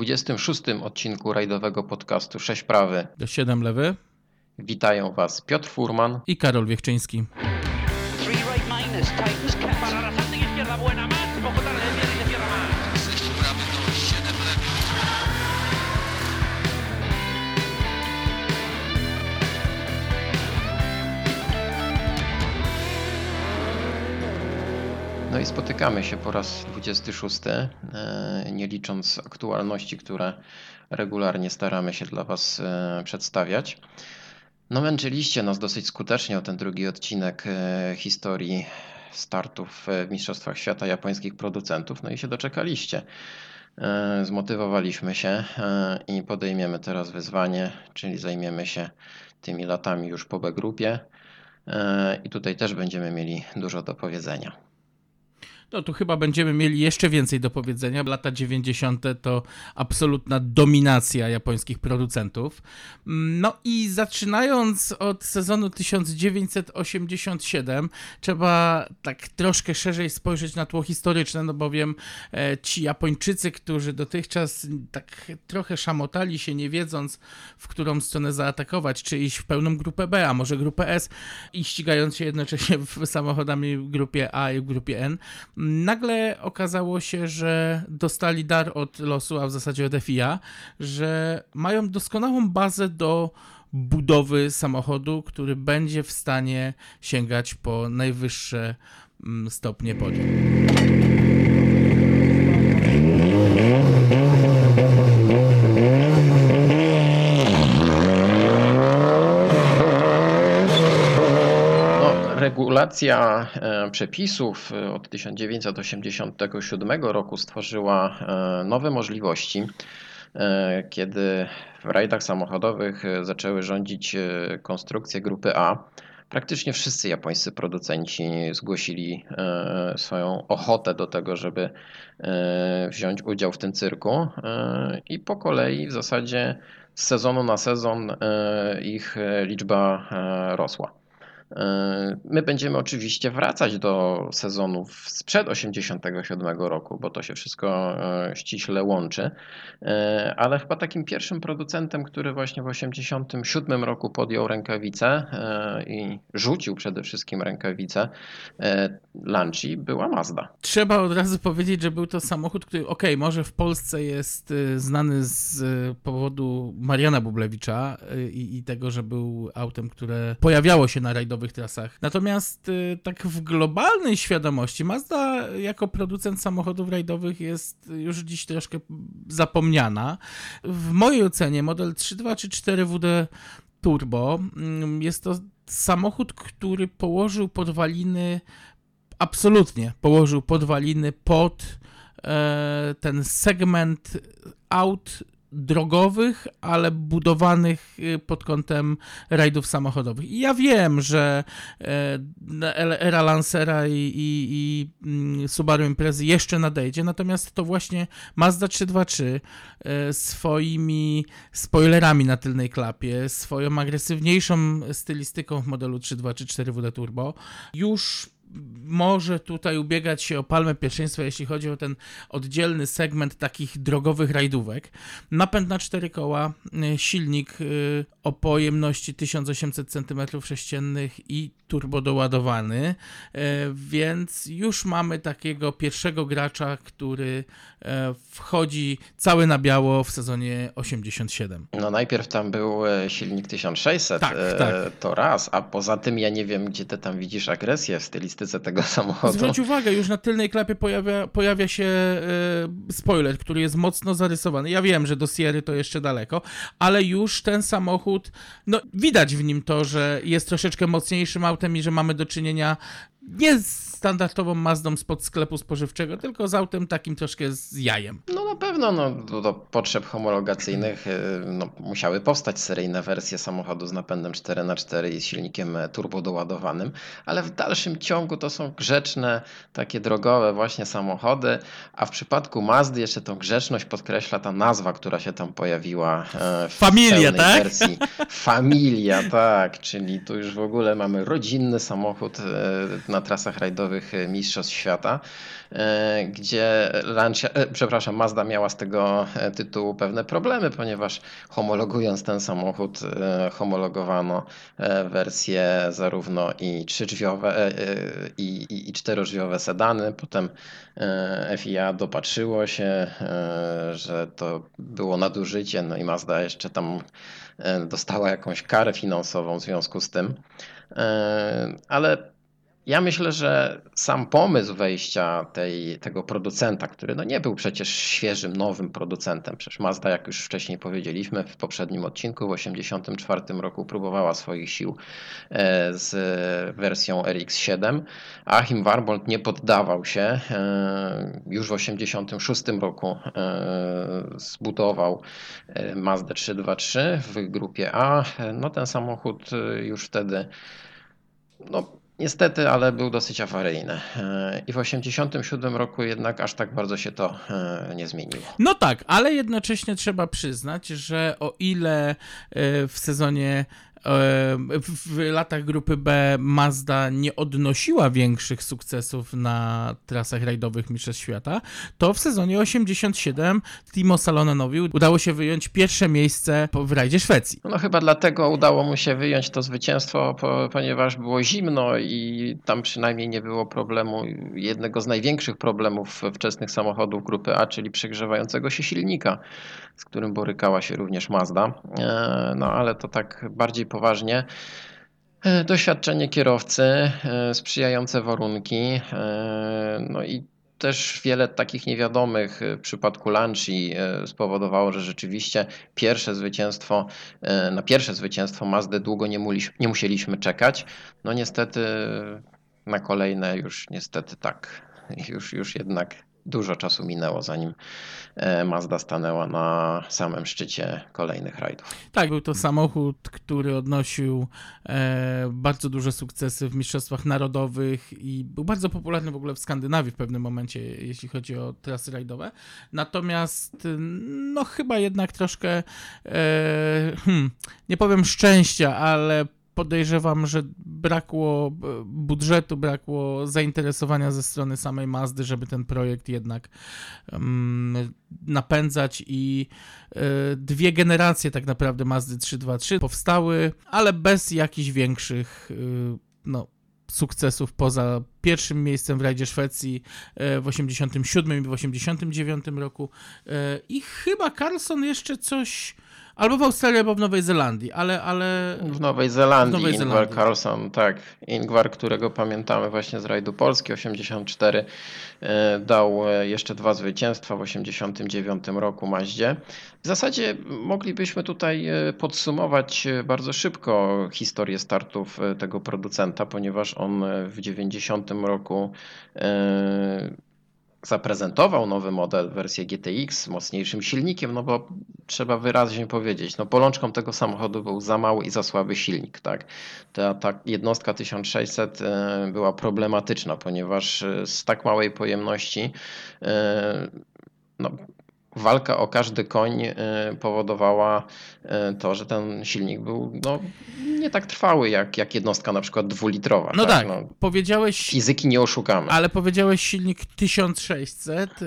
26 odcinku rajdowego podcastu 6 prawy do 7 lewy. Witają Was Piotr Furman i Karol Wiechczyński. I spotykamy się po raz 26, e, nie licząc aktualności, które regularnie staramy się dla Was e, przedstawiać. No męczyliście nas dosyć skutecznie o ten drugi odcinek e, historii startów w Mistrzostwach Świata japońskich producentów, no i się doczekaliście. Zmotywowaliśmy się i podejmiemy teraz wyzwanie, czyli zajmiemy się tymi latami już po B grupie i tutaj też będziemy mieli dużo do powiedzenia. No tu chyba będziemy mieli jeszcze więcej do powiedzenia. Lata 90. to absolutna dominacja japońskich producentów. No i zaczynając od sezonu 1987, trzeba tak troszkę szerzej spojrzeć na tło historyczne, no bowiem e, ci Japończycy, którzy dotychczas tak trochę szamotali się, nie wiedząc, w którą stronę zaatakować, czy iść w pełną grupę B, a może grupę S i ścigając się jednocześnie samochodami w grupie A i w grupie N, nagle okazało się, że dostali dar od losu, a w zasadzie od FIA, że mają doskonałą bazę do budowy samochodu, który będzie w stanie sięgać po najwyższe mm, stopnie podium. Regulacja e, przepisów e, od 1987 roku stworzyła e, nowe możliwości, kiedy w rajdach samochodowych zaczęły rządzić konstrukcje grupy A. Praktycznie wszyscy japońscy producenci zgłosili swoją ochotę do tego, żeby wziąć udział w tym cyrku i po kolei w zasadzie z sezonu na sezon ich liczba rosła. E, my będziemy oczywiście wracać do sezonów sprzed 87 roku, bo to się wszystko e, ściśle łączy, e, ale chyba takim pierwszym producentem, który właśnie w 87 roku podjął rękawice i rzucił przede wszystkim rękawice Lanci była Mazda. Trzeba od razu powiedzieć, że był to samochód, który ok, może w Polsce jest znany z powodu Mariana Bublewicza i, i tego, że był autem, które pojawiało się na rajdowych trasach. Natomiast y, tak w globalnej świadomości Mazda jako producent samochodów rajdowych jest już dziś troszkę zapomniana. W mojej ocenie model 3.2 czy 4WD Turbo mm, jest to samochód, który położył podwaliny, absolutnie położył podwaliny pod e, ten segment aut drogowych, ale budowanych y, pod kątem rajdów samochodowych. I ja wiem, że e, era Lancera i, i, i, mm, Subaru Imprezy jeszcze nadejdzie, natomiast to właśnie Mazda 323 e, swoimi spoilerami na tylnej klapie, swoją agresywniejszą stylistyką w modelu 323 4WD Turbo już może tutaj ubiegać się o palmę pierwszeństwa, jeśli chodzi o ten oddzielny segment takich drogowych rajdówek. Napęd na cztery koła, y, silnik y, o pojemności 1800 cm3 i turbo doładowany, y, więc już mamy takiego pierwszego gracza, który wchodzi cały na biało w sezonie 87. No najpierw tam był silnik 1600, tak, tak. to raz, a poza tym ja nie wiem, gdzie ty tam widzisz agresję w stylistyce charakterystyce tego samochodu. Zwróć uwagę, już na tylnej klapie pojawia, pojawia się e, spoiler, który jest mocno zarysowany. Ja wiem, że do Sierry to jeszcze daleko, ale już ten samochód, no widać w nim to, że jest troszeczkę mocniejszym autem i że mamy do czynienia nie z standardową Mazdą spod sklepu spożywczego, tylko z autem takim troszkę z jajem. No na pewno, no, do, do potrzeb homologacyjnych y, no, musiały powstać seryjne wersje samochodu z napędem 4x4 i z silnikiem turbo doładowanym, ale w dalszym ciągu to są grzeczne, takie drogowe właśnie samochody, a w przypadku Mazdy jeszcze tą grzeczność podkreśla ta nazwa, która się tam pojawiła e, w Familia, tak? wersji. Familia, tak, czyli tu już w ogóle mamy rodzinny samochód e, na trasach rajdowych mistrzostw świata, e, gdzie Lancia, e, przepraszam, Mazda miała z tego tytułu pewne problemy, ponieważ homologując ten samochód, homologowano wersje zarówno i trzydrzwiowe, i, i, i czterodrzwiowe sedany. Potem FIA dopatrzyło się, że to było nadużycie, no i Mazda jeszcze tam dostała jakąś karę finansową w związku z tym. Ale ja myślę, że sam pomysł wejścia tej, tego producenta, który no nie był przecież świeżym, nowym producentem, przecież Mazda, jak już wcześniej powiedzieliśmy w poprzednim odcinku, w 1984 roku próbowała swoich sił e, z wersją RX-7. Achim Warbold nie poddawał się. E, już w 1986 roku e, zbudował Mazda 323 w grupie A. No ten samochód już wtedy no, Niestety, ale był dosyć awaryjny. E, I w 1987 roku jednak aż tak bardzo się to e, nie zmieniło. No tak, ale jednocześnie trzeba przyznać, że o ile e, w sezonie w latach grupy B Mazda nie odnosiła większych sukcesów na trasach rajdowych Mistrzostw Świata, to w sezonie 87 Timo Salonenowi udało się wyjąć pierwsze miejsce w rajdzie Szwecji. No chyba dlatego udało mu się wyjąć to zwycięstwo, ponieważ było zimno i tam przynajmniej nie było problemu, jednego z największych problemów wczesnych samochodów grupy A, czyli przegrzewającego się silnika, z którym borykała się również Mazda. E, no ale to tak bardziej poważnie. E, doświadczenie kierowcy, e, sprzyjające warunki, e, no i też wiele takich niewiadomych w przypadku Lanci spowodowało, że rzeczywiście pierwsze zwycięstwo, na pierwsze zwycięstwo Mazdy długo nie, nie musieliśmy czekać. No niestety na kolejne już niestety tak, już, już jednak dużo czasu minęło, zanim e, Mazda stanęła na samym szczycie kolejnych rajdów. Tak, był to samochód, który odnosił e, bardzo duże sukcesy w mistrzostwach narodowych i był bardzo popularny w ogóle w Skandynawii w pewnym momencie, jeśli chodzi o trasy rajdowe. Natomiast, no chyba jednak troszkę, e, hmm, nie powiem szczęścia, ale podejrzewam, że brakło e, budżetu, brakło zainteresowania ze strony samej Mazdy, żeby ten projekt jednak um, napędzać i y, dwie generacje tak naprawdę Mazdy 323 powstały, ale bez jakichś większych y, no, sukcesów poza pierwszym miejscem w rajdzie Szwecji w 87 i w 89 roku. I chyba Carlson jeszcze coś Albo w Australii, albo w Nowej Zelandii, ale... ale... W Nowej Zelandii, w Nowej Ingvar Zelandii. Carlson, tak. Ingvar, którego pamiętamy właśnie z rajdu Polski 84, e, dał e, jeszcze dwa zwycięstwa w 89 roku Maździe. W zasadzie moglibyśmy tutaj e, podsumować bardzo szybko historię startów tego producenta, ponieważ on w 90 roku zaprezentował nowy model, wersję GTX z mocniejszym silnikiem, no bo trzeba wyraźnie powiedzieć, no bolączką tego samochodu był za mały i za słaby silnik, tak. Ta, ta jednostka 1600 e, była problematyczna, ponieważ e, z tak małej pojemności e, no, walka o każdy koń y, powodowała y, to, że ten silnik był no, nie tak trwały jak, jak jednostka na przykład dwulitrowa. No tak, tak no, powiedziałeś... Fizyki nie oszukamy. Ale powiedziałeś silnik 1600, y,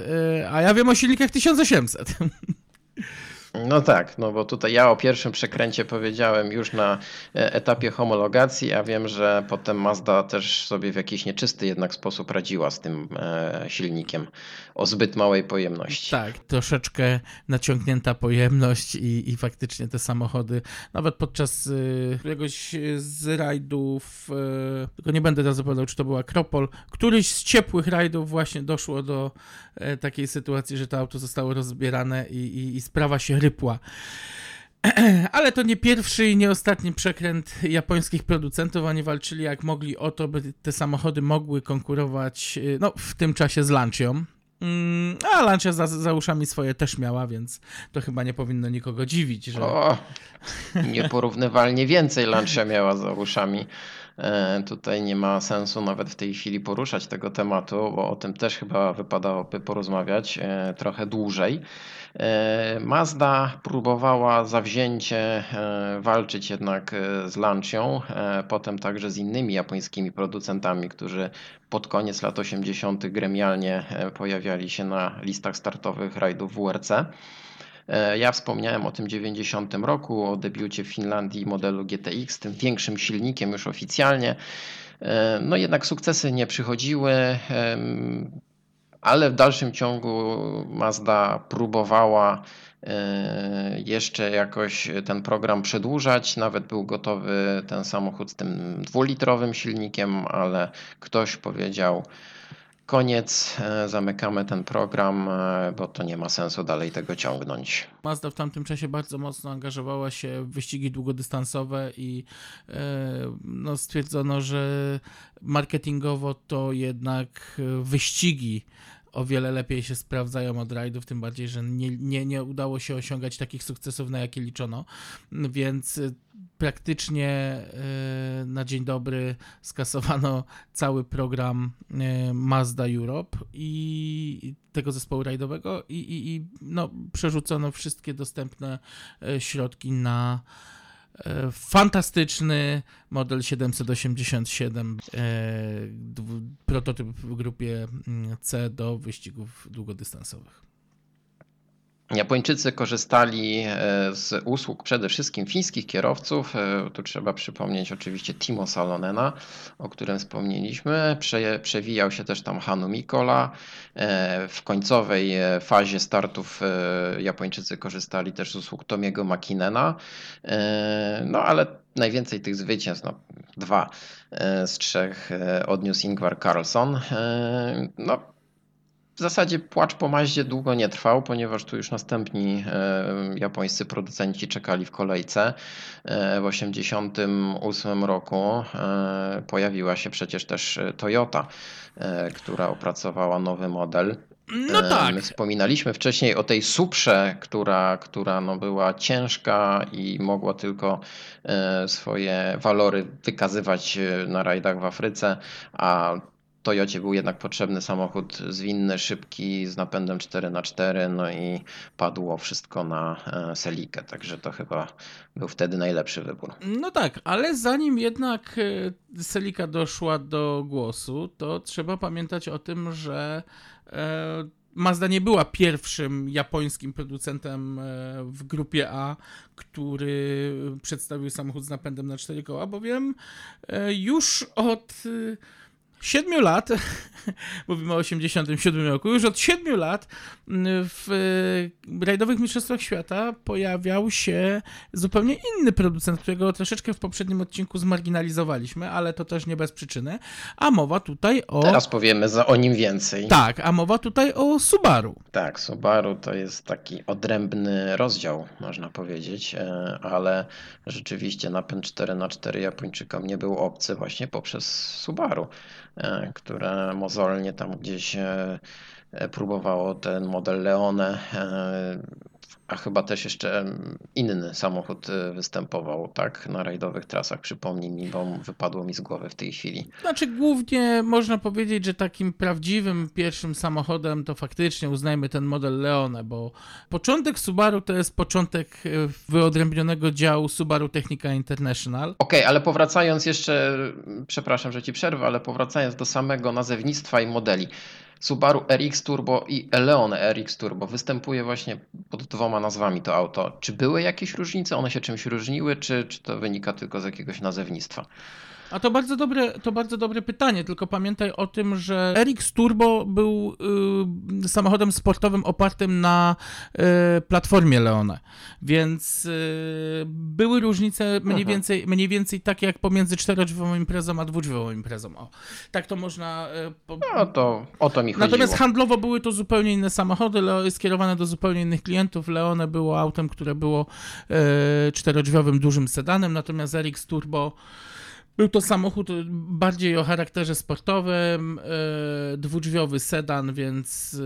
a ja wiem o silnikach 1800. No tak, no bo tutaj ja o pierwszym przekręcie powiedziałem już na e, etapie homologacji, a wiem, że potem Mazda też sobie w jakiś nieczysty jednak sposób radziła z tym e, silnikiem o zbyt małej pojemności. Tak, troszeczkę naciągnięta pojemność i, i faktycznie te samochody, nawet podczas y, któregoś z rajdów, tylko nie będę teraz opowiadał, czy to był Akropol, któryś z ciepłych rajdów właśnie doszło do takiej sytuacji, że to auto zostało rozbierane i, i, i sprawa się rypła. Ale to nie pierwszy i nie ostatni przekręt japońskich producentów. Oni walczyli jak mogli o to, by te samochody mogły konkurować, no w tym czasie z Lancią. Mm, a Lancia za, za uszami swoje też miała, więc to chyba nie powinno nikogo dziwić. Że... O, nieporównywalnie więcej Lancia miała za uszami. E, tutaj nie ma sensu nawet w tej chwili poruszać tego tematu, bo o tym też chyba wypadałoby porozmawiać e, trochę dłużej. E, Mazda próbowała zawzięcie walczyć jednak z Lancią, potem także z innymi japońskimi producentami, którzy pod koniec lat 80. gremialnie pojawiali się na listach startowych rajdów WRC. E, ja wspomniałem o tym 90 roku, o debiucie w Finlandii modelu GTX, tym większym silnikiem już oficjalnie. E, no jednak sukcesy nie przychodziły, ale w dalszym ciągu Mazda próbowała e, jeszcze jakoś ten program przedłużać. Nawet był gotowy ten samochód z tym dwulitrowym silnikiem, ale ktoś powiedział, koniec, e, zamykamy ten program, e, bo to nie ma sensu dalej tego ciągnąć. Mazda w tamtym czasie bardzo mocno angażowała się w wyścigi długodystansowe i e, no, stwierdzono, że marketingowo to jednak wyścigi o wiele lepiej się sprawdzają od rajdów, tym bardziej, że nie, nie, nie udało się osiągać takich sukcesów, na jakie liczono, więc y, praktycznie y, na dzień dobry skasowano cały program y, Mazda Europe i tego zespołu rajdowego i, i, i no, przerzucono wszystkie dostępne środki na fantastyczny model 787, e, prototyp w grupie mm, C do wyścigów długodystansowych. Japończycy korzystali e, z usług przede wszystkim fińskich kierowców. E, tu trzeba przypomnieć oczywiście Timo Salonena, o którym wspomnieliśmy. Prze, przewijał się też tam Hanu Mikola. E, w końcowej fazie startów Japończycy korzystali też z usług Tomiego Makinena. No ale najwięcej tych zwycięstw, no, dwa z trzech odniósł Ingvar Carlson. No, w zasadzie płacz po maździe długo nie trwał, ponieważ tu już następni e, japońscy producenci czekali w kolejce. E, w 1988 roku e, pojawiła się przecież też Toyota, która opracowała nowy model. No tak. My wspominaliśmy wcześniej o tej Suprze, która, która no była ciężka i mogła tylko swoje walory wykazywać na rajdach w Afryce, a Toyocie był jednak potrzebny samochód zwinny, szybki, z napędem 4x4, no i padło wszystko na e, Selikę, także to chyba był wtedy najlepszy wybór. No tak, ale zanim jednak e, Selika doszła do głosu, to trzeba pamiętać o tym, że e, Mazda nie była pierwszym japońskim producentem w grupie A, który przedstawił samochód z napędem na 4 koła, bowiem już od siedmiu lat, mówimy o 87 roku, już od siedmiu lat mm, w rajdowych mistrzostwach świata pojawiał się zupełnie inny producent, którego troszeczkę w poprzednim odcinku zmarginalizowaliśmy, ale to też nie bez przyczyny. A mowa tutaj o. Teraz powiemy za, o nim więcej. Tak, a mowa tutaj o Subaru. Tak, Subaru to jest taki odrębny rozdział, można powiedzieć, e, ale rzeczywiście napęd 4x4 Japończykom nie był obcy właśnie poprzez Subaru. E, które mozolnie tam gdzieś e, e, próbowało ten model Leone a chyba też jeszcze inny samochód y, występował, tak, na rajdowych trasach. Przypomnij mi, bo wypadło mi z głowy w tej chwili. Znaczy, głównie można powiedzieć, że takim prawdziwym pierwszym samochodem to faktycznie uznajmy ten model Leone, bo początek Subaru to jest początek y, wyodrębnionego działu Subaru Technica International. Okej, okay, ale powracając jeszcze, przepraszam, że ci przerwę, ale powracając do samego nazewnictwa i modeli. Subaru RX Turbo i Leon RX Turbo. Występuje właśnie pod dwoma nazwami to auto. Czy były jakieś różnice? One się czymś różniły, czy, czy to wynika tylko z jakiegoś nazewnictwa? A to bardzo dobre, to bardzo dobre pytanie, tylko pamiętaj o tym, że RX Turbo był y, samochodem sportowym opartym na y, platformie Leone, więc y, były różnice mniej więcej, mniej więcej takie jak pomiędzy czterodrzwiową imprezą a dwudrzwiową imprezą. O, tak to można... Y, po... No to o to mi chodziło. Natomiast handlowo były to zupełnie inne samochody, skierowane do zupełnie innych klientów. Leone było autem, które było y, czterodrzwiowym dużym sedanem, natomiast RX Turbo Był to samochód bardziej o charakterze sportowym, e, dwudrzwiowy sedan, więc e,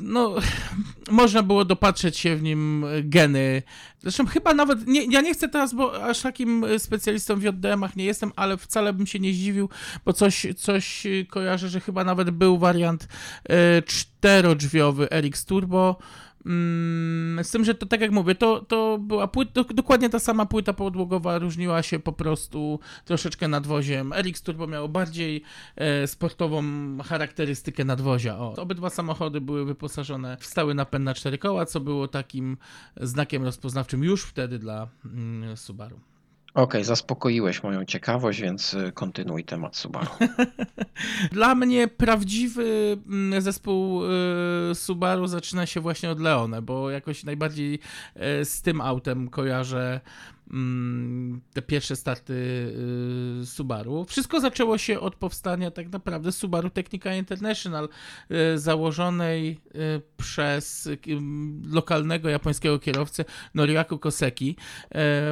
no, można było dopatrzeć się w nim geny. Zresztą chyba nawet, nie, ja nie chcę teraz, bo aż takim specjalistą w JDM-ach nie jestem, ale wcale bym się nie zdziwił, bo coś, coś kojarzę, że chyba nawet był wariant e, czterodrzwiowy RX Turbo, z tym, że to tak jak mówię, to, to była płyta, dokładnie ta sama płyta podłogowa, różniła się po prostu troszeczkę nadwoziem. RX Turbo miało bardziej e, sportową charakterystykę nadwozia. O, obydwa samochody były wyposażone w stały napęd na cztery koła, co było takim znakiem rozpoznawczym już wtedy dla mm, Subaru. Okej, okay, zaspokoiłeś moją ciekawość, więc y, kontynuuj temat Subaru. Dla mnie prawdziwy mm, zespół y, Subaru zaczyna się właśnie od Leone, bo jakoś najbardziej y, z tym autem kojarzę te pierwsze starty y, Subaru. Wszystko zaczęło się od powstania tak naprawdę Subaru Technica International, y, założonej y, przez lokalnego japońskiego kierowcę Noriaku Koseki.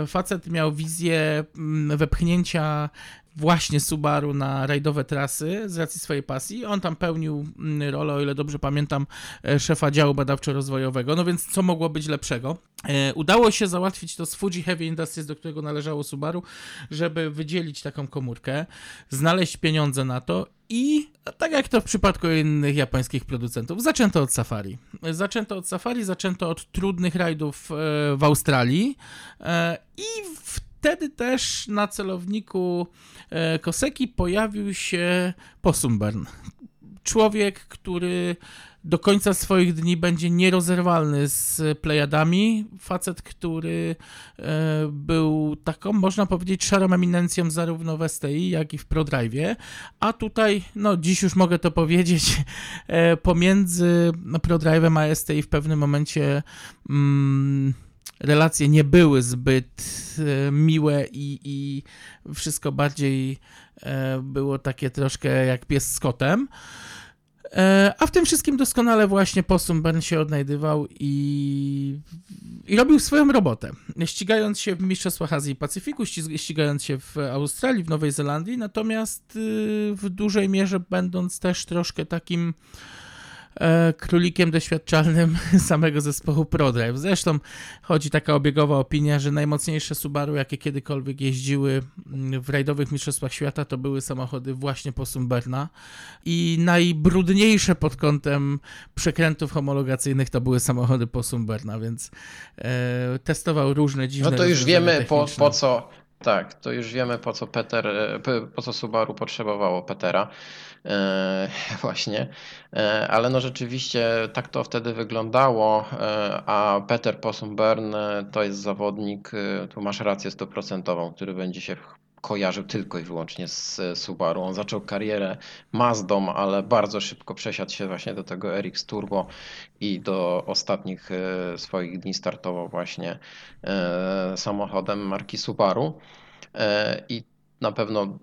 Facet miał wizję mm, wepchnięcia właśnie Subaru na rajdowe trasy z racji swojej pasji. On tam pełnił mm, rolę, o ile dobrze pamiętam, e, szefa działu badawczo-rozwojowego, no więc co mogło być lepszego? E, udało się załatwić to z Fuji Heavy Industries, do którego należało Subaru, żeby wydzielić taką komórkę, znaleźć pieniądze na to i tak jak to w przypadku innych japońskich producentów, zaczęto od safari. Zaczęto od safari, zaczęto od trudnych rajdów e, w Australii i wtedy też na celowniku E, Koseki pojawił się Posumbern. Człowiek, który do końca swoich dni będzie nierozerwalny z Plejadami. Facet, który e, był taką, można powiedzieć, szarą eminencją zarówno w STI, jak i w ProDrive. A tutaj, no dziś już mogę to powiedzieć, e, pomiędzy ProDrive'em a STI w pewnym momencie mm, relacje nie były zbyt e, miłe i, i wszystko bardziej e, było takie troszkę jak pies z kotem. E, a w tym wszystkim doskonale właśnie Possum się odnajdywał i, i robił swoją robotę. Ścigając się w Mistrzostwach Azji i Pacyfiku, ścigając się w Australii, w Nowej Zelandii, natomiast y, w dużej mierze będąc też troszkę takim królikiem doświadczalnym samego zespołu ProDrive. Zresztą chodzi taka obiegowa opinia, że najmocniejsze Subaru, jakie kiedykolwiek jeździły mm, w rajdowych mistrzostwach świata, to były samochody właśnie po Sumberna i najbrudniejsze pod kątem przekrętów homologacyjnych to były samochody po Sumberna, więc e, testował różne dziwne No to już wiemy po, po co tak, to już wiemy po co Peter, e, po co Subaru potrzebowało Petera. E, właśnie, e, ale no rzeczywiście tak to wtedy wyglądało, a Peter Possum-Byrne to jest zawodnik, tu masz rację stuprocentową, który będzie się kojarzył tylko i wyłącznie z Subaru. On zaczął karierę Mazdą, ale bardzo szybko przesiadł się właśnie do tego RX Turbo i do ostatnich e, swoich dni startował właśnie e, samochodem marki Subaru. E, I na pewno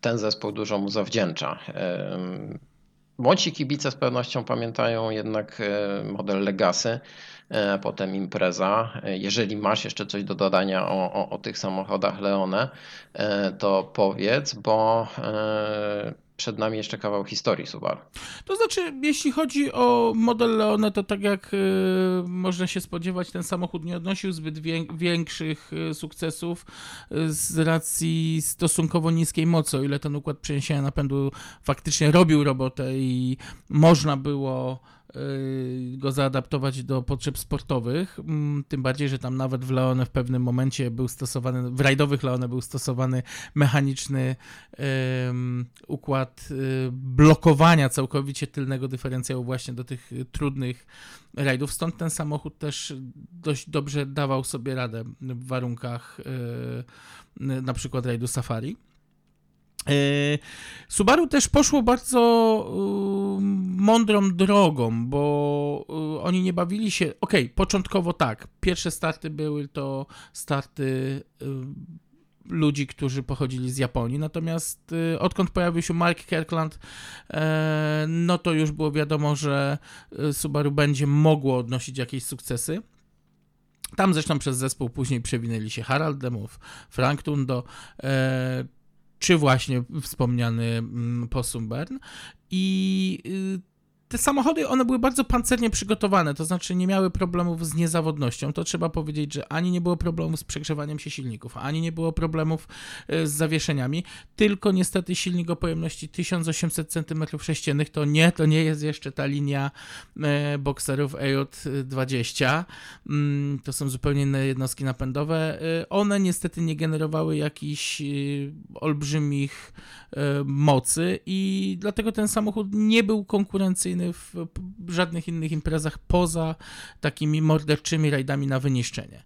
ten zespół dużo mu zawdzięcza. Młodsi kibice z pewnością pamiętają jednak model Legacy, E, potem impreza. E, jeżeli masz jeszcze coś do dodania o, o, o tych samochodach Leone, e, to powiedz, bo przed nami jeszcze kawał historii Subaru. To znaczy, jeśli chodzi o model Leone, to tak jak można się spodziewać, ten samochód nie odnosił zbyt większych sukcesów z racji stosunkowo niskiej mocy, o ile ten układ przeniesienia napędu faktycznie robił robotę i można było go zaadaptować do potrzeb sportowych, mm, tym bardziej, że tam nawet w Leone w pewnym momencie był stosowany, w rajdowych Leone był stosowany mechaniczny układ y, blokowania całkowicie tylnego dyferencjału właśnie do tych trudnych rajdów, stąd ten samochód też dość dobrze dawał sobie radę w warunkach y, na przykład rajdu Safari. E, Subaru też poszło bardzo e, mądrą drogą, bo e, oni nie bawili się. Okej, okay, początkowo tak. Pierwsze starty były to starty ludzi, którzy pochodzili z Japonii. Natomiast odkąd pojawił się Mark Kirkland, no to już było wiadomo, że Subaru będzie mogło odnosić jakieś sukcesy. Tam zresztą przez zespół później przewinęli się Harald Demów, Frank Tundo, e, czy właśnie wspomniany mm, Posumbern. I y, te samochody, one były bardzo pancernie przygotowane, to znaczy nie miały problemów z niezawodnością. To trzeba powiedzieć, że ani nie było problemów z przegrzewaniem się silników, ani nie było problemów e, z zawieszeniami, tylko niestety silnik o pojemności 1800 cm3 to nie, to nie jest jeszcze ta linia e, bokserów EJ20. Mm, to są zupełnie inne jednostki napędowe. E, one niestety nie generowały jakichś olbrzymich mocy i dlatego ten samochód nie był konkurencyjny w żadnych innych imprezach poza takimi morderczymi rajdami na wyniszczenie.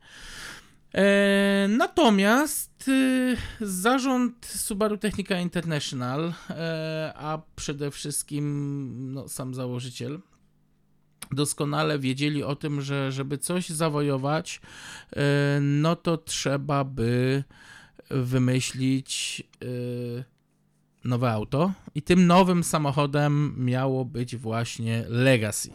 E, natomiast e, zarząd Subaru Technica International, e, a przede wszystkim no, sam założyciel, doskonale wiedzieli o tym, że żeby coś zawojować, e, no to trzeba by wymyślić nowe auto i tym nowym samochodem miało być właśnie Legacy.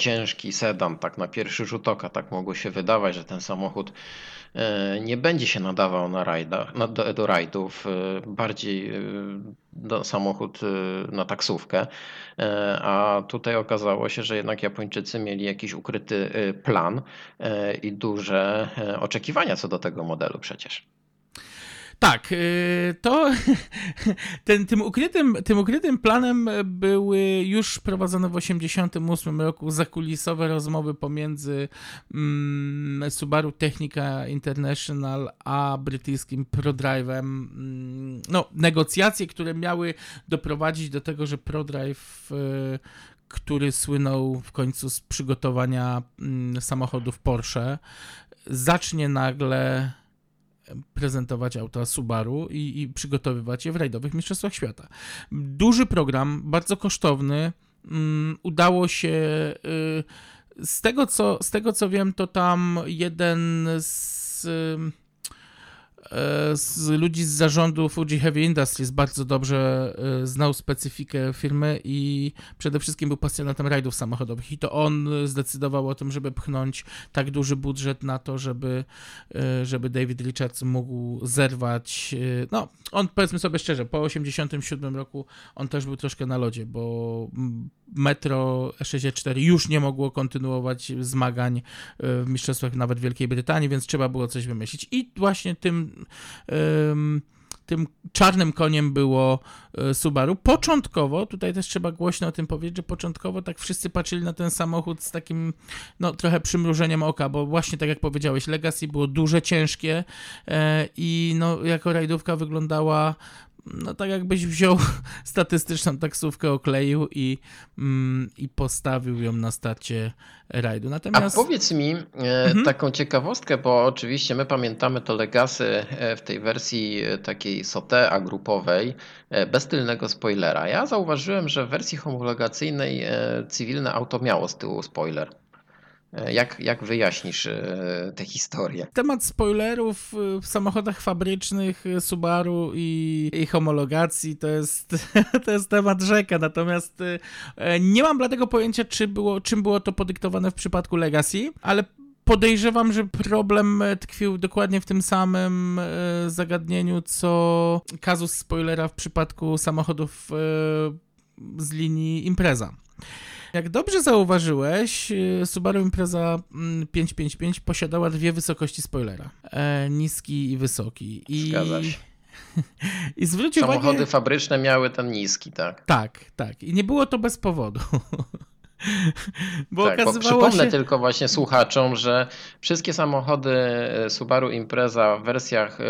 Ciężki sedan, tak na pierwszy rzut oka, tak mogło się wydawać, że ten samochód E, nie będzie się nadawał na rajda, na, do, do rajdów, e, bardziej e, do samochód na taksówkę. A tutaj okazało się, że jednak Japończycy mieli jakiś ukryty plan i duże oczekiwania co do tego modelu przecież. Tak, y, to ten, tym, ukrytym, tym ukrytym planem były już prowadzone w 1988 roku zakulisowe rozmowy pomiędzy mm, Subaru Technica International a brytyjskim ProDrive'em. Mm, no, negocjacje, które miały doprowadzić do tego, że ProDrive y, który słynął w końcu z przygotowania mm, samochodów Porsche, zacznie nagle prezentować auta Subaru i, i przygotowywać je w rajdowych mistrzostwach świata. Duży program, bardzo kosztowny. Um, udało się. Y, z tego, co, z tego co wiem, to tam jeden z. z ludzi z zarządu Fuji Heavy Industries bardzo dobrze e, znał specyfikę firmy i przede wszystkim był pasjonatem rajdów samochodowych i to on zdecydował o tym, żeby pchnąć tak duży budżet na to, żeby, e, żeby David Richards mógł zerwać. No, on powiedzmy sobie szczerze, po 87 roku on też był troszkę na lodzie, bo Metro 64 już nie mogło kontynuować zmagań w mistrzostwach nawet Wielkiej Brytanii, więc trzeba było coś wymyślić i właśnie tym tym czarnym koniem było e, Subaru. Początkowo, tutaj też trzeba głośno o tym powiedzieć, że początkowo tak wszyscy patrzyli na ten samochód z takim, no trochę przymrużeniem oka, bo właśnie tak jak powiedziałeś, Legacy było duże, ciężkie e, i no jako rajdówka wyglądała no tak jakbyś wziął statystyczną taksówkę, okleił i, mm, i postawił ją na starcie rajdu. Natomiast... A powiedz mi e, mhm. taką ciekawostkę, bo oczywiście my pamiętamy to Legacy e, w tej wersji e, takiej SOTE grupowej, bez tylnego spoilera. Ja zauważyłem, że w wersji homologacyjnej cywilne auto miało z tyłu spoiler. E, jak, jak wyjaśnisz e, tę historię? Temat spoilerów w samochodach fabrycznych Subaru i, i homologacji to jest, to jest temat rzeka, natomiast e, nie mam dlatego pojęcia, czy było, czym było to podyktowane w przypadku Legacy, ale podejrzewam, że problem tkwił dokładnie w tym samym zagadnieniu, co kazus spoilera w przypadku samochodów z linii Impreza. Jak dobrze zauważyłeś, y, Subaru Impreza 555 mm, posiadała dwie wysokości spoilera. E, niski i wysoki. I... Zgadza się. I zwróć Samochody uwagę... fabryczne miały ten niski, tak? Tak, tak. I nie było to bez powodu. Bo tak, bo przypomnę się... tylko właśnie słuchaczom, że wszystkie samochody e, Subaru Impreza w wersjach e,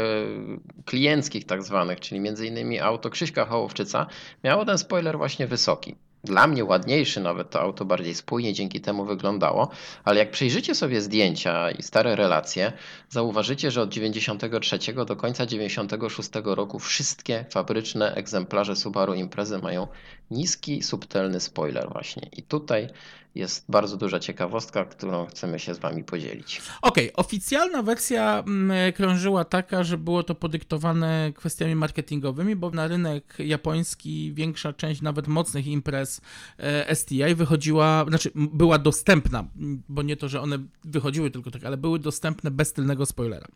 klienckich tak zwanych, czyli między innymi auto Krzyśka Hołowczyca, miało ten spoiler właśnie wysoki. Dla mnie ładniejszy nawet to auto bardziej spójnie dzięki temu wyglądało, ale jak przejrzycie sobie zdjęcia i stare relacje, zauważycie, że od 93 do końca 96 roku wszystkie fabryczne egzemplarze Subaru Imprezy mają niski, subtelny spoiler właśnie. I tutaj jest bardzo duża ciekawostka, którą chcemy się z wami podzielić. Okej, okay, oficjalna wersja mm, krążyła taka, że było to podyktowane kwestiami marketingowymi, bo na rynek japoński większa część nawet mocnych imprez e, STI wychodziła, znaczy była dostępna, bo nie to, że one wychodziły tylko tak, ale były dostępne bez tylnego spoilera.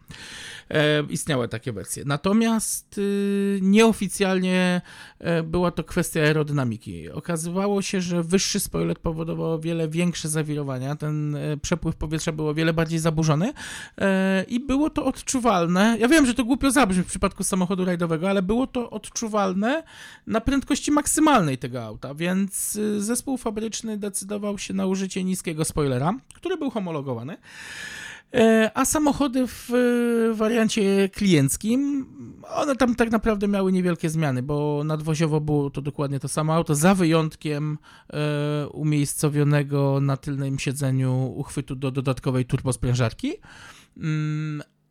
E, istniały takie wersje. Natomiast y, nieoficjalnie e, była to kwestia aerodynamiki. Okazywało się, że wyższy spoiler powodował wiele większe zawirowania, ten e, przepływ powietrza był o wiele bardziej zaburzony e, i było to odczuwalne. Ja wiem, że to głupio zabrzmi w przypadku samochodu rajdowego, ale było to odczuwalne na prędkości maksymalnej tego auta, więc e, zespół fabryczny decydował się na użycie niskiego spoilera, który był homologowany. E, a samochody w wariancie klienckim, one tam tak naprawdę miały niewielkie zmiany, bo nadwoziowo było to dokładnie to samo auto, za wyjątkiem e, umiejscowionego na tylnym siedzeniu uchwytu do dodatkowej turbosprężarki.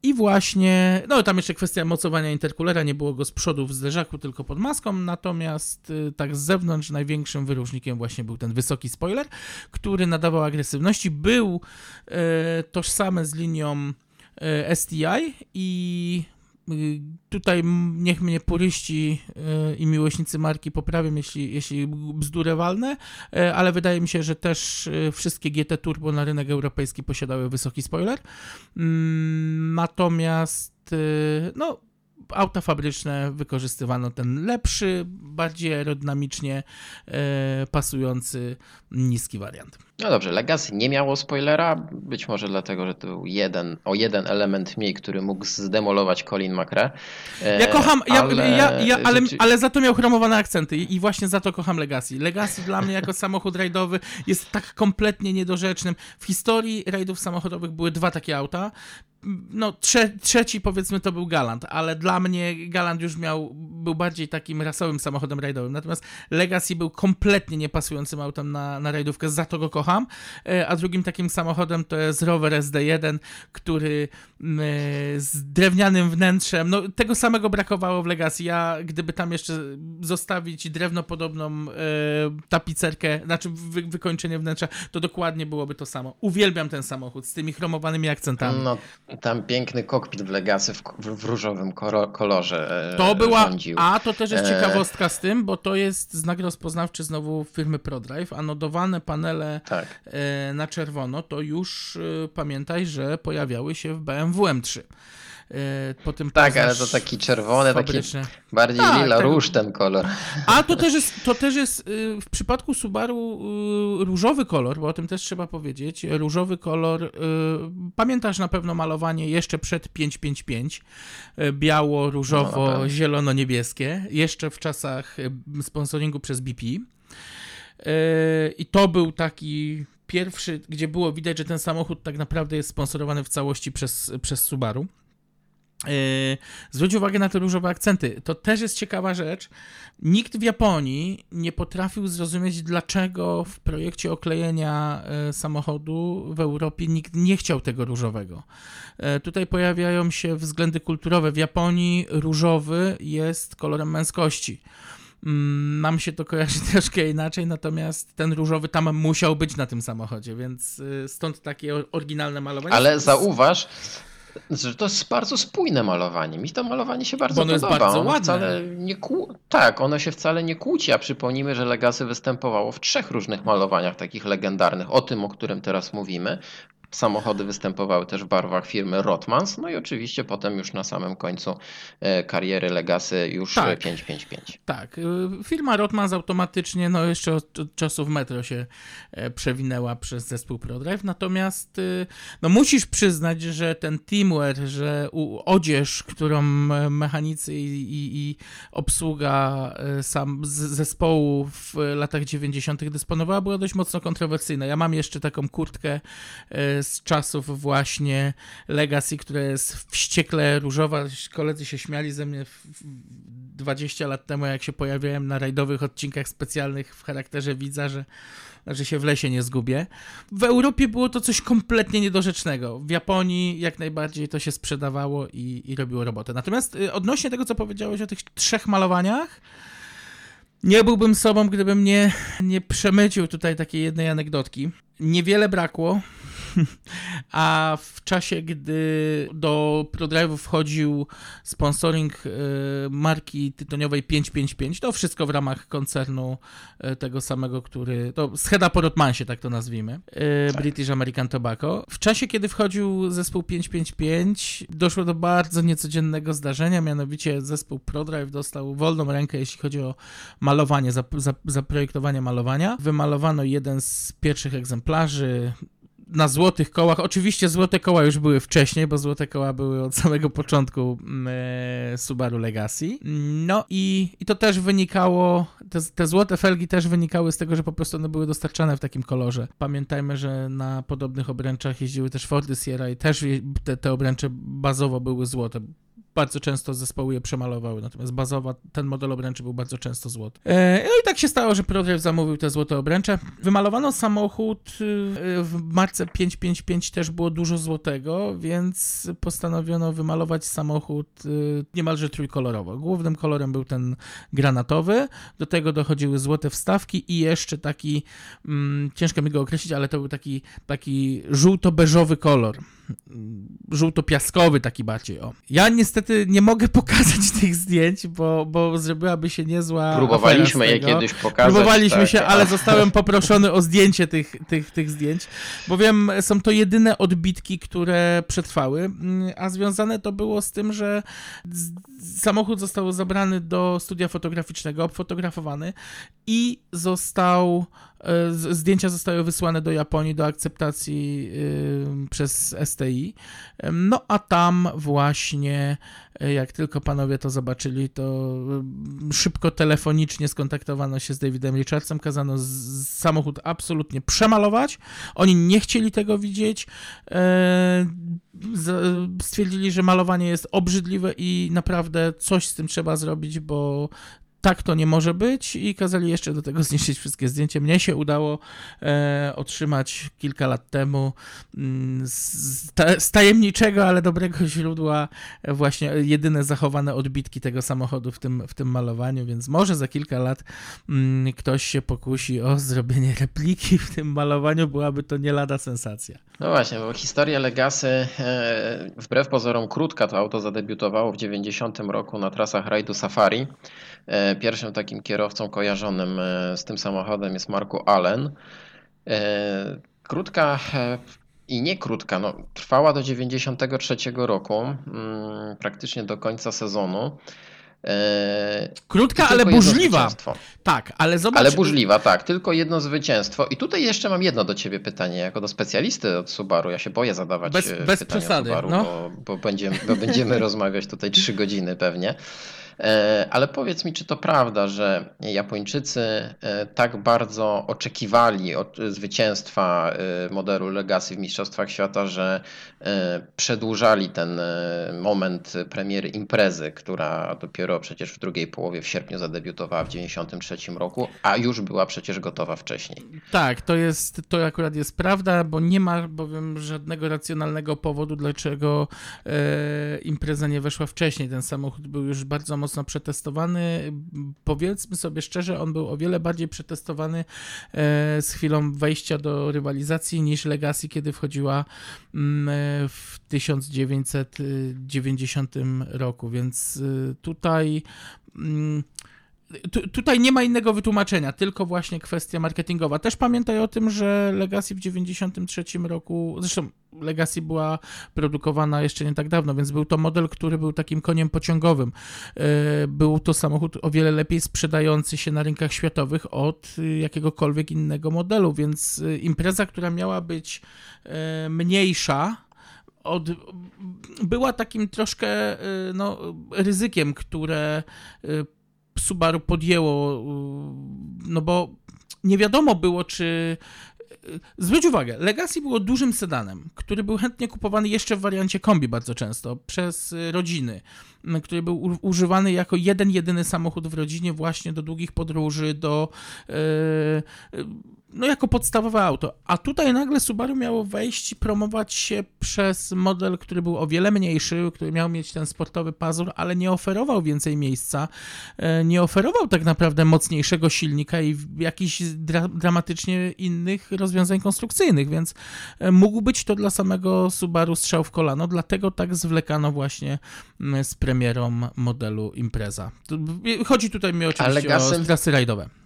I właśnie, no tam jeszcze kwestia mocowania interkulera, nie było go z przodu w zderzaku, tylko pod maską, natomiast y, tak z zewnątrz największym wyróżnikiem właśnie był ten wysoki spoiler, który nadawał agresywności, był e, tożsamy z linią e, STI i Y, tutaj niech mnie puryści y, i miłośnicy marki poprawią, jeśli, jeśli bzdury walne, y, ale wydaje mi się, że też wszystkie GT Turbo na rynek europejski posiadały wysoki spoiler. Mm, natomiast no, auta fabryczne wykorzystywano ten lepszy, bardziej aerodynamicznie pasujący niski wariant. No dobrze, Legacy nie miało spoilera, być może dlatego, że to był jeden, o jeden element mniej, który mógł zdemolować Colin McRae. E, ja kocham, ale, ja, ja, ale, ale za to miał chromowane akcenty i właśnie za to kocham Legacy. Legacy dla mnie jako samochód rajdowy jest tak kompletnie niedorzecznym. W historii rajdów samochodowych były dwa takie auta no trze trzeci powiedzmy to był Galant, ale dla mnie Galant już miał, był bardziej takim rasowym samochodem rajdowym, natomiast Legacy był kompletnie niepasującym autem na, na rajdówkę, za to go kocham, e, a drugim takim samochodem to jest Rover SD1, który e, z drewnianym wnętrzem, no tego samego brakowało w Legacy, ja gdyby tam jeszcze zostawić drewnopodobną e, tapicerkę, znaczy wy wykończenie wnętrza, to dokładnie byłoby to samo. Uwielbiam ten samochód z tymi chromowanymi akcentami. No tam piękny kokpit w Legacy w, w różowym kolorze To była, rządził. a to też jest ciekawostka z tym, bo to jest znak rozpoznawczy znowu firmy ProDrive, anodowane panele tak. E, na czerwono, to już pamiętaj, że pojawiały się w BMW M3. E, po tym Tak, ale to taki czerwony, fabryczny. taki bardziej tak, lila tak. róż ten kolor. A to też jest, to też jest w przypadku Subaru różowy kolor, bo o tym też trzeba powiedzieć. Różowy kolor, pamiętasz na pewno malowanie jeszcze przed 555, biało, różowo, no, zielono, niebieskie, jeszcze w czasach sponsoringu przez BP. I to był taki pierwszy, gdzie było widać, że ten samochód tak naprawdę jest sponsorowany w całości przez, przez Subaru. Yy, zwróć uwagę na te różowe akcenty. To też jest ciekawa rzecz. Nikt w Japonii nie potrafił zrozumieć, dlaczego w projekcie oklejenia yy, samochodu w Europie nikt nie chciał tego różowego. Yy, tutaj pojawiają się względy kulturowe. W Japonii różowy jest kolorem męskości. Mm, nam się to kojarzy troszkę inaczej, natomiast ten różowy tam musiał być na tym samochodzie, więc stąd takie oryginalne malowanie. Ale zauważ, że to jest bardzo spójne malowanie. Mi to malowanie się bardzo ono podoba. Jest bardzo ono ładne. Wcale nie kłu... Tak, ono się wcale nie kłóci, a przypomnijmy, że Legacy występowało w trzech różnych malowaniach takich legendarnych, o tym, o którym teraz mówimy. Samochody występowały też w barwach firmy Rotmans, no i oczywiście potem już na samym końcu e, kariery Legacy już tak, 555. Tak, e, firma Rotmans automatycznie, no jeszcze od, od czasów Metro się e, przewinęła przez zespół ProDrive, natomiast no musisz przyznać, że ten teamwear, że odzież, którą mechanicy i, i, i obsługa sam zespołu w latach 90. dysponowała, była dość mocno kontrowersyjna. Ja mam jeszcze taką kurtkę z czasów właśnie Legacy, która jest wściekle różowa. Koledzy się śmiali ze mnie w- w- 20 lat temu, jak się pojawiałem na rajdowych odcinkach specjalnych w charakterze widza, że, że się w lesie nie zgubię. W Europie było to coś kompletnie niedorzecznego. W Japonii jak najbardziej to się sprzedawało i, i robiło robotę. Natomiast y, odnośnie tego, co powiedziałeś o tych trzech malowaniach, nie byłbym sobą, gdybym nie, nie przemycił tutaj takiej jednej anegdotki. Niewiele brakło, a w czasie, gdy do ProDrive'u wchodził sponsoring e, marki tytoniowej 555, to wszystko w ramach koncernu e, tego samego, który, to Scheda po Rotmansie, tak to nazwijmy, e, British American Tobacco. W czasie, kiedy wchodził zespół 555, doszło do bardzo niecodziennego zdarzenia, mianowicie zespół ProDrive dostał wolną rękę, jeśli chodzi o malowanie, zap- zap- zaprojektowanie malowania. Wymalowano jeden z pierwszych egzemplarzy, na złotych kołach. Oczywiście złote koła już były wcześniej, bo złote koła były od samego początku mm, e, Subaru Legacy. No i, i to też wynikało, te, te złote felgi też wynikały z tego, że po prostu one były dostarczane w takim kolorze. Pamiętajmy, że na podobnych obręczach jeździły też Fordy Sierra i też te, te obręcze bazowo były złote. Bardzo często zespoły je przemalowały, natomiast bazowa, ten model obręczy był bardzo często złoty. E, no i tak się stało, że ProDrive zamówił te złote obręcze. Wymalowano samochód, y, w marce 555 też było dużo złotego, więc postanowiono wymalować samochód y, niemalże trójkolorowo. Głównym kolorem był ten granatowy, do tego dochodziły złote wstawki i jeszcze taki, mm, ciężko mi go określić, ale to był taki, taki żółto-beżowy kolor. Mm, Żółto-piaskowy taki bardziej, o. Ja niestety nie mogę pokazać tych zdjęć, bo, bo zrobiłaby się niezła Próbowaliśmy je kiedyś pokazać. Próbowaliśmy tak, się, a- ale zostałem poproszony o zdjęcie tych, tych, tych zdjęć, bowiem są to jedyne odbitki, które przetrwały, mm, a związane to było z tym, że samochód został zabrany do studia fotograficznego, obfotografowany i został, zdjęcia zostały wysłane do Japonii do akceptacji y, przez STI. No a tam właśnie, e, jak tylko panowie to zobaczyli, to y, szybko telefonicznie skontaktowano się z Davidem Richardsem, kazano samochód absolutnie przemalować. Oni nie chcieli tego widzieć. E, Stwierdzili, że malowanie jest obrzydliwe i naprawdę coś z tym trzeba zrobić, bo tak to nie może być i kazali jeszcze do tego zniszczyć wszystkie zdjęcia. Mnie się udało e, otrzymać kilka lat temu mm, z, z ta- z tajemniczego, ale dobrego źródła e, właśnie jedyne zachowane odbitki tego samochodu w tym, w tym malowaniu, więc może za kilka lat mm, ktoś się pokusi o zrobienie repliki w tym malowaniu, byłaby to nie lada sensacja. No właśnie, bo historia Legacy e, wbrew pozorom krótka, to auto zadebiutowało w 90 roku na trasach rajdu Safari. E, Pierwszym takim kierowcą kojarzonym e, z tym samochodem jest Marku Allen. E, Krótka i nie krótka, no, trwała do 93 roku, mm, praktycznie do końca sezonu. Krótka, ale burzliwa. Tak, ale zobacz. Ale burzliwa, tak, tylko jedno zwycięstwo. I tutaj jeszcze mam jedno do ciebie pytanie, jako do specjalisty od Subaru. Ja się boję zadawać Bez- bez pytania przesady, Subaru, no. bo, bo, będziemy, bo będziemy rozmawiać tutaj trzy godziny pewnie. E, Ale powiedz mi, czy to prawda, że Japończycy e, tak bardzo oczekiwali od zwycięstwa e, modelu Legacy w Mistrzostwach Świata, że przedłużali ten moment premiery imprezy, która dopiero przecież w drugiej połowie w sierpniu zadebiutowała w 1993 roku, a już była przecież gotowa wcześniej. Tak, to jest, to akurat jest prawda, bo nie ma bowiem żadnego racjonalnego powodu, dlaczego e, impreza nie weszła wcześniej. Ten samochód był już bardzo mocno przetestowany. Powiedzmy sobie szczerze, on był o wiele bardziej przetestowany e, z chwilą wejścia do rywalizacji niż Legacy, kiedy wchodziła mm, e, w 1990 roku, więc e, tutaj. Tu, tutaj nie ma innego wytłumaczenia, tylko właśnie kwestia marketingowa. Też pamiętaj o tym, że Legacy w 93 roku, zresztą Legacy była produkowana jeszcze nie tak dawno, więc był to model, który był takim koniem pociągowym. E, Był to samochód o wiele lepiej sprzedający się na rynkach światowych od y, jakiegokolwiek innego modelu, więc y, impreza, która miała być e, mniejsza, od, była takim troszkę no, ryzykiem, które Subaru podjęło, y, no bo nie wiadomo było, czy zwróć uwagę, Legacy było dużym sedanem, który był chętnie kupowany jeszcze w wariancie kombi bardzo często przez y, rodziny, który był używany jako jeden, jedyny samochód w rodzinie właśnie do długich podróży, do e, no jako podstawowe auto. A tutaj nagle Subaru miało wejść i promować się przez model, który był o wiele mniejszy, który miał mieć ten sportowy pazur, ale nie oferował więcej miejsca, e, nie oferował tak naprawdę mocniejszego silnika i jakichś dra dramatycznie innych rozwiązań konstrukcyjnych, więc e, mógł być to dla samego Subaru strzał w kolano, dlatego tak zwlekano właśnie z premierą modelu Impreza. Chodzi tutaj mi oczywiście o trasy rajdowe.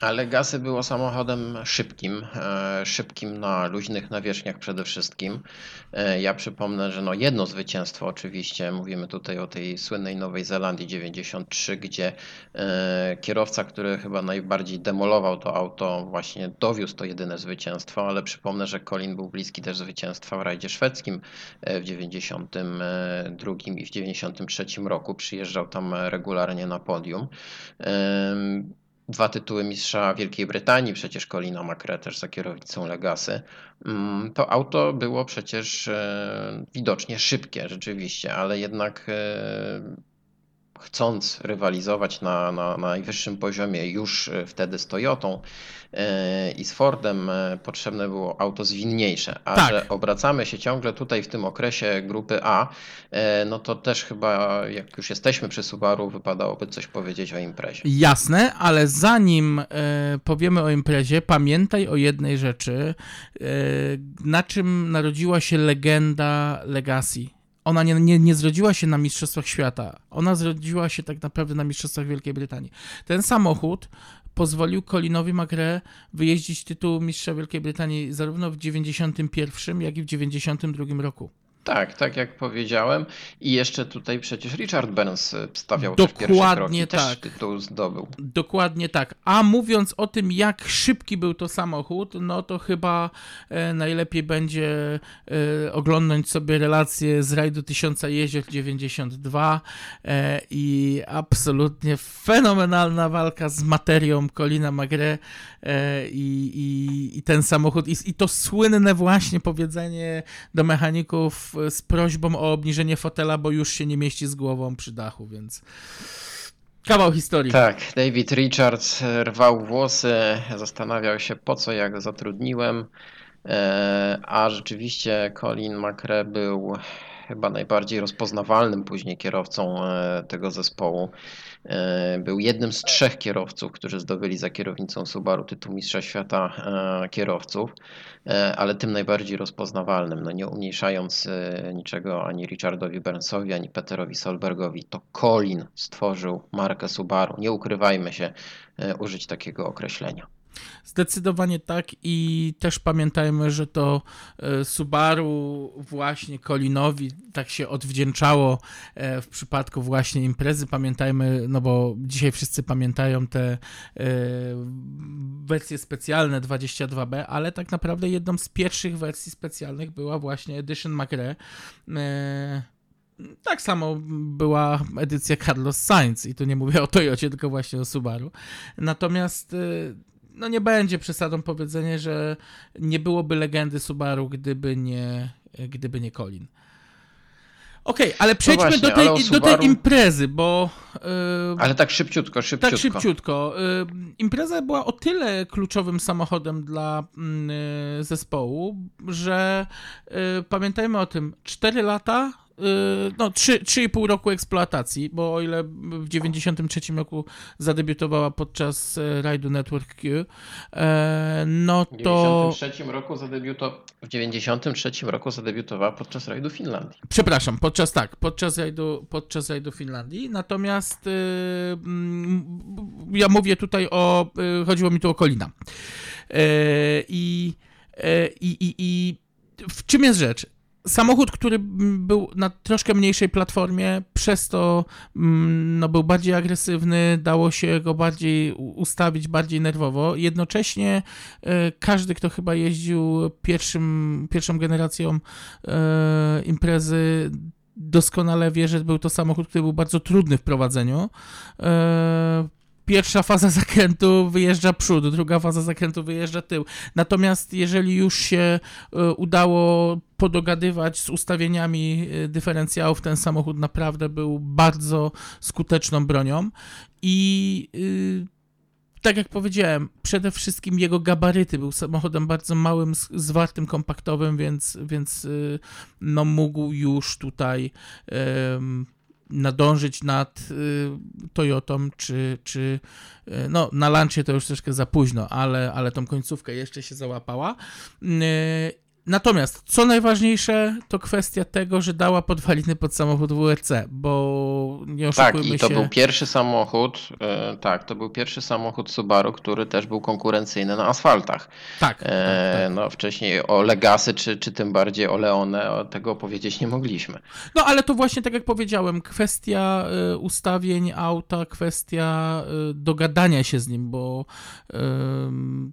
Ale Gasy było samochodem szybkim, e, szybkim na luźnych nawierzchniach przede wszystkim. E, Ja przypomnę, że no jedno zwycięstwo oczywiście, mówimy tutaj o tej słynnej Nowej Zelandii 93, gdzie e, kierowca, który chyba najbardziej demolował to auto, właśnie dowiózł to jedyne zwycięstwo, ale przypomnę, że Colin był bliski też zwycięstwa w rajdzie szwedzkim w 92 i w 93 roku, przyjeżdżał tam regularnie na podium. Dwa tytuły mistrza Wielkiej Brytanii, przecież Colina McRae też za kierownicą Legasy. Mm, To auto było przecież e, widocznie szybkie, rzeczywiście, ale jednak e, chcąc rywalizować na, na, na najwyższym poziomie już e, wtedy z Toyotą e, i z Fordem, e, potrzebne było auto zwinniejsze. A Tak. że obracamy się ciągle tutaj w tym okresie grupy A, no to też chyba jak już jesteśmy przy Subaru, wypadałoby coś powiedzieć o imprezie. Jasne, ale zanim powiemy o imprezie, pamiętaj o jednej rzeczy, na czym narodziła się legenda Legacy. Ona nie, nie, nie zrodziła się na Mistrzostwach Świata, ona zrodziła się tak naprawdę na Mistrzostwach Wielkiej Brytanii. Ten samochód pozwolił Colinowi McRae wyjeździć tytuł Mistrza Wielkiej Brytanii zarówno w 91, jak i w 92 roku. Tak, tak jak powiedziałem. I jeszcze tutaj przecież Richard Burns stawiał też pierwsze Dokładnie kroki, tak. też tytuł zdobył. Dokładnie tak. A mówiąc o tym, jak szybki był to samochód, no to chyba e, najlepiej będzie e, oglądnąć sobie relację z rajdu 1000 jezior 92 e, i absolutnie fenomenalna walka z materią Colina Magre e, i, i, i ten samochód. I, I to słynne właśnie powiedzenie do mechaników z prośbą o obniżenie fotela, bo już się nie mieści z głową przy dachu, więc kawał historii. Tak, David Richards rwał włosy, zastanawiał się po co ja go zatrudniłem, e, a rzeczywiście Colin McRae był chyba najbardziej rozpoznawalnym później kierowcą e, tego zespołu. E, Był jednym z trzech kierowców, którzy zdobyli za kierownicą Subaru tytuł Mistrza Świata e, kierowców, ale tym najbardziej rozpoznawalnym, no nie umniejszając niczego ani Richardowi Burnsowi, ani Peterowi Solbergowi, to Colin stworzył markę Subaru. Nie ukrywajmy się, użyć takiego określenia. Zdecydowanie tak i też pamiętajmy, że to e, Subaru właśnie Colinowi tak się odwdzięczało e, w przypadku właśnie imprezy. Pamiętajmy, no bo dzisiaj wszyscy pamiętają te e, wersje specjalne 22B, ale tak naprawdę jedną z pierwszych wersji specjalnych była właśnie Edition McRae. E, tak samo była edycja Carlos Sainz i tu nie mówię o Toyocie, tylko właśnie o Subaru. Natomiast no nie będzie przesadą powiedzenie, że nie byłoby legendy Subaru, gdyby nie, gdyby nie Colin. Okej, ale przejdźmy No właśnie, do, tej, o do tej Subaru- imprezy, bo yy, Ale tak szybciutko, szybciutko. tak szybciutko. Yy, impreza była o tyle kluczowym samochodem dla yy, zespołu, że pamiętajmy o tym, 4 lata, no 3, 3,5 roku eksploatacji, bo o ile w 93 roku zadebiutowała podczas e, rajdu Network Q, e, no W to... 93 roku zadebiuto... w 93 roku zadebiutowała podczas rajdu Finlandii. Przepraszam, podczas tak, podczas rajdu, podczas rajdu Finlandii. Natomiast y, mm, ja mówię tutaj o. y, chodziło mi tu o Kolina. Y, I y, i i i w czym jest rzecz? Samochód, który był na troszkę mniejszej platformie, przez to mm, no, był bardziej agresywny, dało się go bardziej ustawić, bardziej nerwowo. Jednocześnie e, każdy, kto chyba jeździł pierwszym, pierwszą generacją e, imprezy, doskonale wie, że był to samochód, który był bardzo trudny w prowadzeniu. E, pierwsza faza zakrętu wyjeżdża przód, druga faza zakrętu wyjeżdża tył. Natomiast jeżeli już się e, udało podogadywać z ustawieniami e, dyferencjałów, ten samochód naprawdę był bardzo skuteczną bronią i y, tak jak powiedziałem, przede wszystkim jego gabaryty. Był samochodem bardzo małym, zwartym, kompaktowym, więc, więc no, mógł już tutaj nadążyć nad y, Toyotą, czy, czy y, no, na Lancie to już troszkę za późno, ale, ale tą końcówkę jeszcze się załapała. Y, Natomiast, co najważniejsze, to kwestia tego, że dała podwaliny pod samochód WRC, bo nie Tak, oszukujmy i to się. był pierwszy samochód, e, tak, to był pierwszy samochód Subaru, który też był konkurencyjny na asfaltach. Tak, tak, E, tak. No wcześniej o Legasy, czy, czy tym bardziej o Leone, o tego powiedzieć nie mogliśmy. No ale to właśnie tak jak powiedziałem, kwestia y, ustawień auta, kwestia y, dogadania się z nim, bo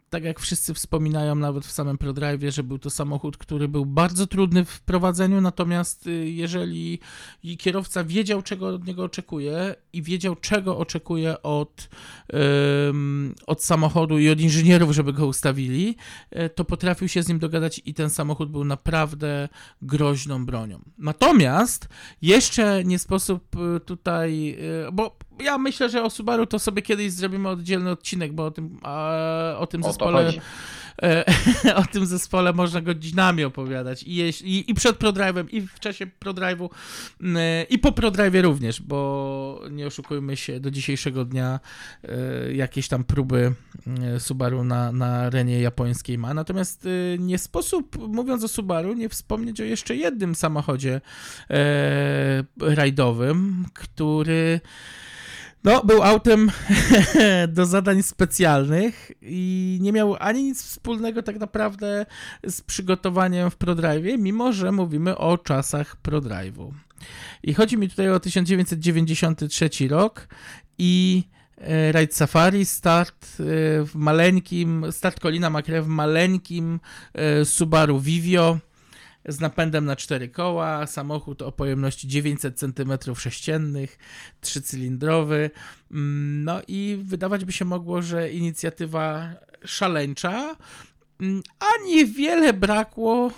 tak jak wszyscy wspominają nawet w samym ProDrive, że był to samochód, który był bardzo trudny w prowadzeniu, natomiast y, jeżeli kierowca wiedział, czego od niego oczekuje i wiedział, czego oczekuje od, od samochodu i od inżynierów, żeby go ustawili, y, to potrafił się z nim dogadać i ten samochód był naprawdę groźną bronią. Natomiast jeszcze nie sposób y, tutaj, bo ja myślę, że o Subaru to sobie kiedyś zrobimy oddzielny odcinek, bo o tym, o tym zespole. E, o tym zespole można godzinami opowiadać i, jeśli, i przed ProDrive'em, i w czasie ProDrive'u, m, i po ProDrive'ie również, bo nie oszukujmy się, do dzisiejszego dnia e, jakieś tam próby e, Subaru na, na arenie japońskiej ma. Natomiast e, nie sposób, mówiąc o Subaru, nie wspomnieć o jeszcze jednym samochodzie e, rajdowym, który no, był autem do zadań specjalnych i nie miał ani nic wspólnego tak naprawdę z przygotowaniem w ProDrive, mimo że mówimy o czasach ProDrive'u. I chodzi mi tutaj o 1993 rok i e, Ride Safari, start e, w maleńkim, start Colina McRae w maleńkim e, Subaru Vivio z napędem na cztery koła, samochód o pojemności 900 cm3, trzycylindrowy. Mm, No i wydawać by się mogło, że inicjatywa szaleńcza, mm, a niewiele brakło.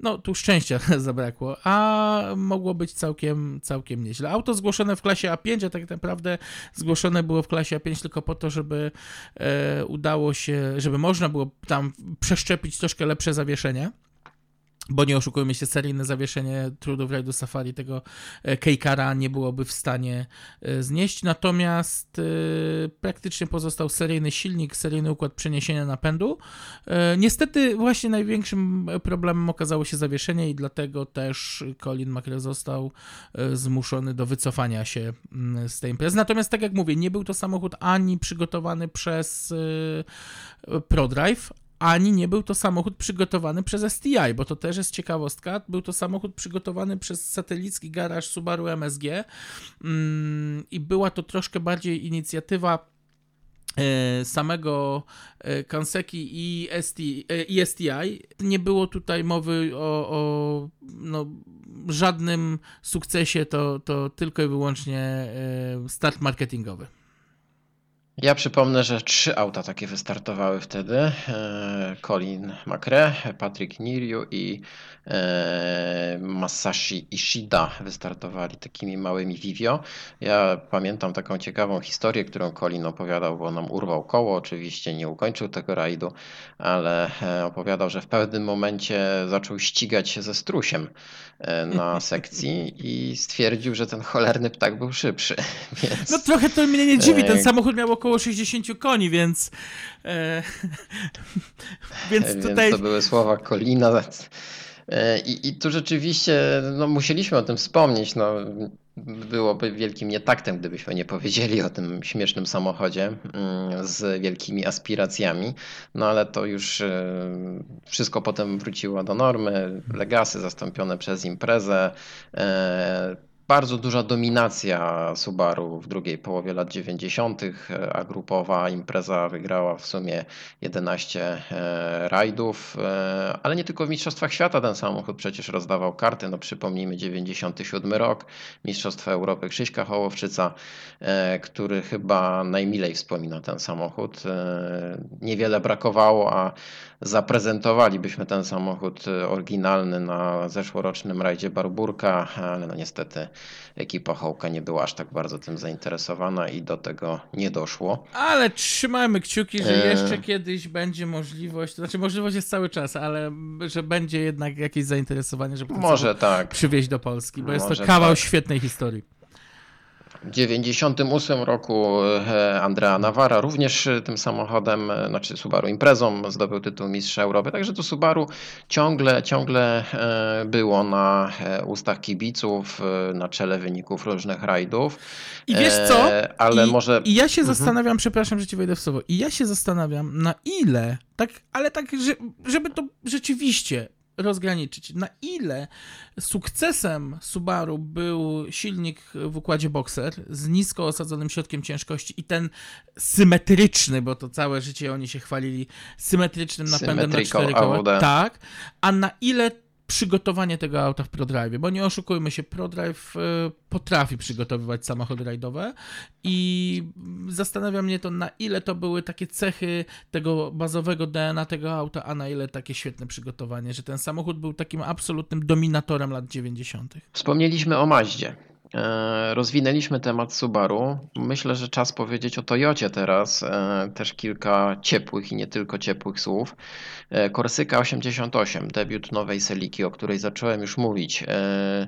No, tu szczęścia zabrakło, a mogło być całkiem, całkiem nieźle. Auto zgłoszone w klasie A5, a tak naprawdę zgłoszone było w klasie A5 tylko po to, żeby e, udało się, żeby można było tam przeszczepić troszkę lepsze zawieszenie. Bo nie oszukujmy się, seryjne zawieszenie Trudów Rajdu Safari tego e, Keikara nie byłoby w stanie e, znieść, natomiast e, praktycznie pozostał seryjny silnik, seryjny układ przeniesienia napędu. Niestety właśnie największym problemem okazało się zawieszenie i dlatego też Colin McRae został zmuszony do wycofania się mm, z tej imprezy. Natomiast tak jak mówię, nie był to samochód ani przygotowany przez ProDrive, ani nie był to samochód przygotowany przez STI, bo to też jest ciekawostka. Był to samochód przygotowany przez satelicki garaż Subaru MSG mm, i była to troszkę bardziej inicjatywa e, samego e, Kanseki i, ST, e, i STI. Nie było tutaj mowy o, o no, żadnym sukcesie, to, to tylko i wyłącznie start marketingowy. Ja przypomnę, że trzy auta takie wystartowały wtedy. E, Colin McRae, Patrick Niriu i e, Masashi Ishida wystartowali takimi małymi Vivio. Ja pamiętam taką ciekawą historię, którą Colin opowiadał, bo nam urwał koło. Oczywiście nie ukończył tego rajdu, ale e, opowiadał, że w pewnym momencie zaczął ścigać się ze strusiem na sekcji i stwierdził, że ten cholerny ptak był szybszy. Więc... No trochę to mnie nie dziwi, ten samochód miał około 60 koni, więc e, więc tutaj to były słowa Kolina. E, I, I tu rzeczywiście no, musieliśmy o tym wspomnieć. No, byłoby wielkim nietaktem, gdybyśmy nie powiedzieli o tym śmiesznym samochodzie mm, z wielkimi aspiracjami. No ale to już e, wszystko potem wróciło do normy. Legasy zastąpione przez imprezę. Bardzo duża dominacja Subaru w drugiej połowie lat 90., a grupowa impreza wygrała w sumie 11 e, rajdów, e, ale nie tylko w Mistrzostwach Świata ten samochód przecież rozdawał karty. No przypomnijmy 97 rok, Mistrzostwa Europy Krzyśka Hołowczyca, e, który chyba najmilej wspomina ten samochód. Niewiele brakowało, a zaprezentowalibyśmy ten samochód oryginalny na zeszłorocznym rajdzie Barburka, ale no niestety ekipa Hołka nie była aż tak bardzo tym zainteresowana i do tego nie doszło. Ale trzymajmy kciuki, że E. jeszcze kiedyś będzie możliwość, to znaczy możliwość jest cały czas, ale że będzie jednak jakieś zainteresowanie, żeby Może tak. przywieźć do Polski, bo jest to Może kawał tak. świetnej historii. W 1998 roku e, Andrea Nawara również e, tym samochodem, e, znaczy Subaru Imprezą zdobył tytuł Mistrza Europy, także to Subaru ciągle, ciągle było na ustach kibiców, na czele wyników różnych rajdów. I wiesz co? Ale I, może... I ja się Mhm. zastanawiam, przepraszam, że ci wejdę w słowo, i ja się zastanawiam, na ile, tak, ale tak, że, żeby to rzeczywiście rozgraniczyć, na ile sukcesem Subaru był silnik w układzie Boxer z nisko osadzonym środkiem ciężkości i ten symetryczny, bo to całe życie oni się chwalili symetrycznym napędem na cztery koła. Tak, a na ile przygotowanie tego auta w ProDrive, bo nie oszukujmy się, ProDrive y, potrafi przygotowywać samochody rajdowe i zastanawia mnie to, na ile to były takie cechy tego bazowego DNA tego auta, a na ile takie świetne przygotowanie, że ten samochód był takim absolutnym dominatorem lat 90. Wspomnieliśmy o Maździe. E, Rozwinęliśmy temat Subaru. Myślę, że czas powiedzieć o Toyocie teraz. E, Też kilka ciepłych i nie tylko ciepłych słów. E, Korsyka 88, debiut nowej Seliki, o której zacząłem już mówić. E,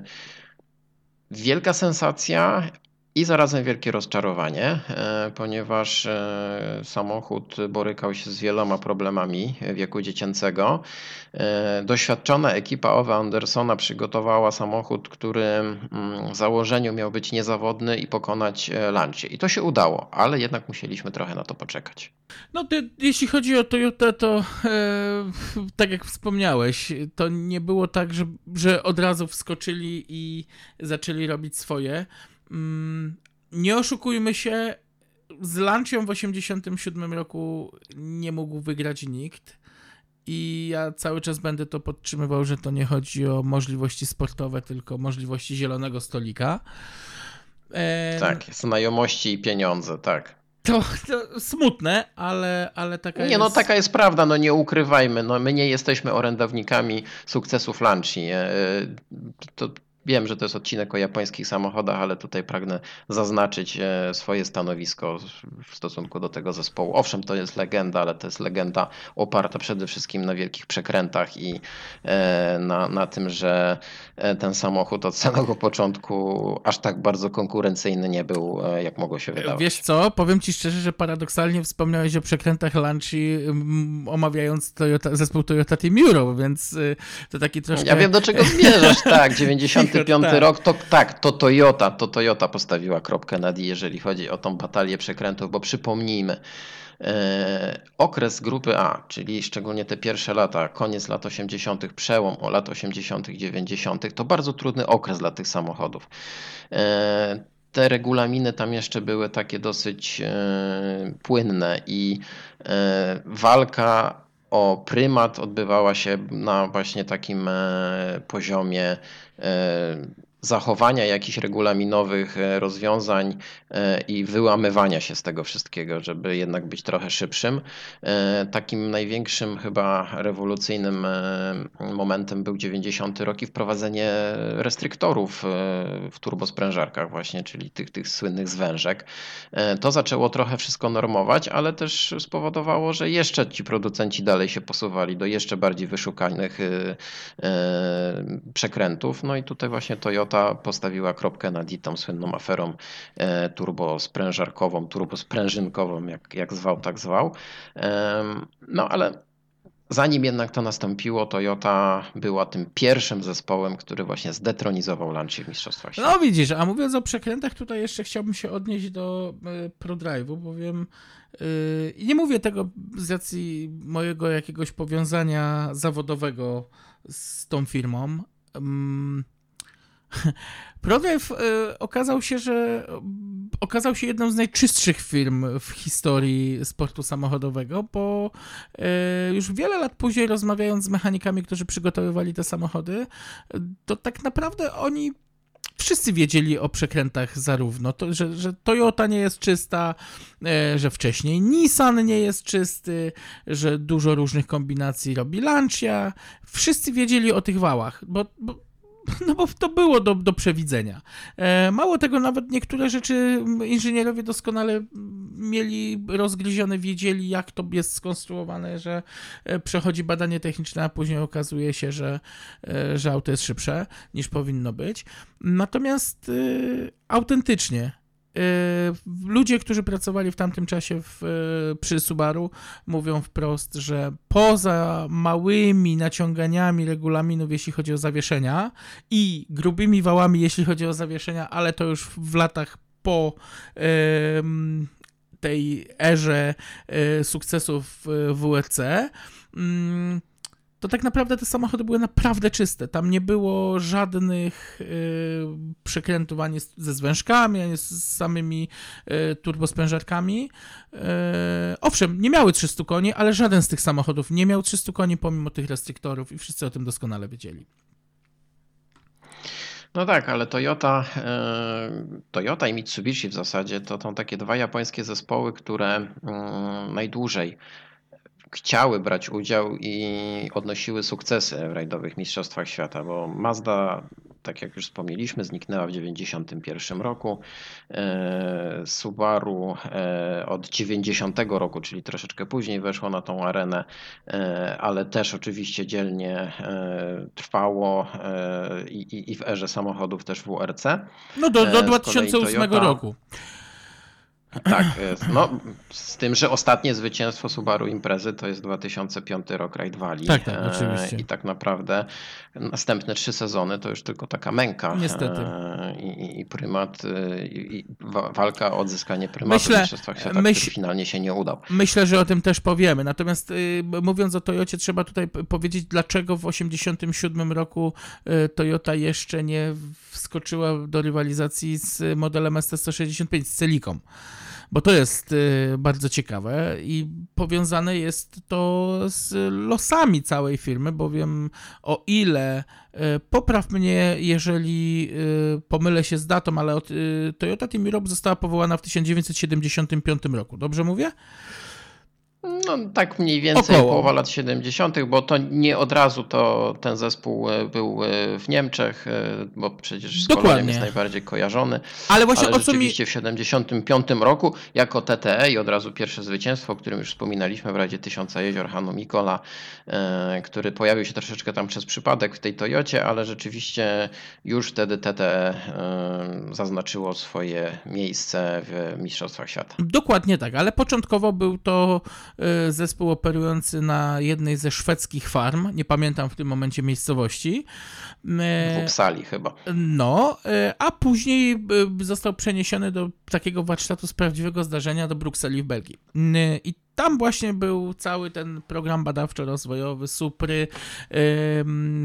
Wielka sensacja i zarazem wielkie rozczarowanie, e, ponieważ e, samochód borykał się z wieloma problemami wieku dziecięcego. E, Doświadczona ekipa Owe Andersona przygotowała samochód, który mm, w założeniu miał być niezawodny i pokonać e, Lancia. I to się udało, ale jednak musieliśmy trochę na to poczekać. No, ty, jeśli chodzi o Toyotę, to e, tak jak wspomniałeś, to nie było tak, że, że od razu wskoczyli i zaczęli robić swoje. Mm, nie oszukujmy się, z Lancią w 87 roku nie mógł wygrać nikt. I ja cały czas będę to podtrzymywał, że to nie chodzi o możliwości sportowe, tylko możliwości zielonego stolika. E, Tak, znajomości i pieniądze, tak. To, to smutne, ale, ale taka Nie, jest... no taka jest prawda, no nie ukrywajmy, no my nie jesteśmy orędownikami sukcesów Lanci. E, To wiem, że to jest odcinek o japońskich samochodach, ale tutaj pragnę zaznaczyć e, swoje stanowisko w stosunku do tego zespołu. Owszem, to jest legenda, ale to jest legenda oparta przede wszystkim na wielkich przekrętach i e, na, na tym, że e, ten samochód od samego początku aż tak bardzo konkurencyjny nie był, jak mogło się wydawać. Wiesz co, powiem ci szczerze, że paradoksalnie wspomniałeś o przekrętach Lanci, omawiając Toyota, zespół Toyota Team Euro, więc to taki troszkę... Ja wiem do czego zmierzasz, tak. 95 Tak. rok, to tak, to Toyota, to Toyota postawiła kropkę nad i, jeżeli chodzi o tą batalię przekrętów, bo przypomnijmy, e, okres grupy A, czyli szczególnie te pierwsze lata, koniec lat 80., przełom o lat 80., 90., to bardzo trudny okres dla tych samochodów. E, te regulaminy tam jeszcze były takie dosyć e, płynne i walka o prymat odbywała się na właśnie takim poziomie e, zachowania jakichś regulaminowych e, rozwiązań e, i wyłamywania się z tego wszystkiego, żeby jednak być trochę szybszym. E, Takim największym chyba rewolucyjnym momentem był 90 rok i wprowadzenie restryktorów w turbosprężarkach właśnie, czyli tych, tych słynnych zwężek. To zaczęło trochę wszystko normować, ale też spowodowało, że jeszcze ci producenci dalej się posuwali do jeszcze bardziej wyszukanych przekrętów. No i tutaj właśnie Toyota postawiła kropkę nad tą słynną aferą e, turbosprężarkową, turbosprężynkową, jak, jak zwał, tak zwał. No ale zanim jednak to nastąpiło, Toyota była tym pierwszym zespołem, który właśnie zdetronizował Lancia w Mistrzostwach Świata. No widzisz, a mówiąc o przekrętach, tutaj jeszcze chciałbym się odnieść do y, ProDrive'u, bowiem i nie mówię tego z racji mojego jakiegoś powiązania zawodowego z tą firmą, mm, ProDrive y, okazał się, że okazał się jedną z najczystszych firm w historii sportu samochodowego, bo y, już wiele lat później rozmawiając z mechanikami, którzy przygotowywali te samochody, to tak naprawdę oni wszyscy wiedzieli o przekrętach zarówno, to, że, że Toyota nie jest czysta, e, że wcześniej Nissan nie jest czysty, że dużo różnych kombinacji robi Lancia. Wszyscy wiedzieli o tych wałach, bo, bo no bo to było do, do przewidzenia. E, mało tego, nawet niektóre rzeczy inżynierowie doskonale mieli rozgryzione, wiedzieli jak to jest skonstruowane, że e, przechodzi badanie techniczne, a później okazuje się, że, e, że auto jest szybsze niż powinno być. Natomiast autentycznie ludzie, którzy pracowali w tamtym czasie w, y, przy Subaru, mówią wprost, że poza małymi naciąganiami regulaminów, jeśli chodzi o zawieszenia, i grubymi wałami, jeśli chodzi o zawieszenia, ale to już w latach po tej erze y, sukcesów w WRC to tak naprawdę te samochody były naprawdę czyste. Tam nie było żadnych yy, przekrętów ani ze zwężkami, ani z samymi yy, turbospężarkami. Yy, owszem, nie miały 300 koni, ale żaden z tych samochodów nie miał 300 koni pomimo tych restryktorów i wszyscy o tym doskonale wiedzieli. No tak, ale Toyota, Toyota i Mitsubishi w zasadzie to są takie dwa japońskie zespoły, które najdłużej chciały brać udział i odnosiły sukcesy w rajdowych mistrzostwach świata, bo Mazda, tak jak już wspomnieliśmy, zniknęła w 1991 roku. E, Subaru e, od 90 roku, czyli troszeczkę później weszło na tą arenę, e, ale też oczywiście dzielnie trwało i, i w erze samochodów też WRC. No do, do 2008 Toyota, roku. Tak, no z tym, że ostatnie zwycięstwo Subaru Imprezy to jest 2005 rok Ride Valley. Tak, tak, oczywiście. I tak naprawdę następne trzy sezony to już tylko taka męka. Niestety. I, i prymat, i, i walka o odzyskanie prymatu myślę, w Mistrzostwach Świata, myśl, finalnie się nie udał. Myślę, że o tym też powiemy. Natomiast y, mówiąc o Toyocie, trzeba tutaj powiedzieć, dlaczego w 87 roku y, Toyota jeszcze nie wskoczyła do rywalizacji z modelem ST165, z Celiką bo to jest y, bardzo ciekawe i powiązane jest to z losami całej firmy, bowiem o ile y, popraw mnie, jeżeli y, pomylę się z datą, ale Toyota Team Europe została powołana w 1975 roku. Dobrze mówię? No tak mniej więcej Około. połowa lat 70., bo to nie od razu to ten zespół e, był e, w Niemczech, e, bo przecież z Dokładnie. jest najbardziej kojarzony. Ale właśnie ale rzeczywiście mi... w 75 roku jako TTE i od razu pierwsze zwycięstwo, o którym już wspominaliśmy w Radzie Tysiąca Jezior Hanu Mikola, który pojawił się troszeczkę tam przez przypadek w tej Toyocie, ale rzeczywiście już wtedy TTE zaznaczyło swoje miejsce w Mistrzostwach Świata. Dokładnie tak, ale początkowo był to zespół operujący na jednej ze szwedzkich farm, nie pamiętam w tym momencie miejscowości. W Uppsali chyba. No, y, a później y, został przeniesiony do takiego warsztatu z prawdziwego zdarzenia do Brukseli w Belgii. I tam właśnie był cały ten program badawczo-rozwojowy, supry,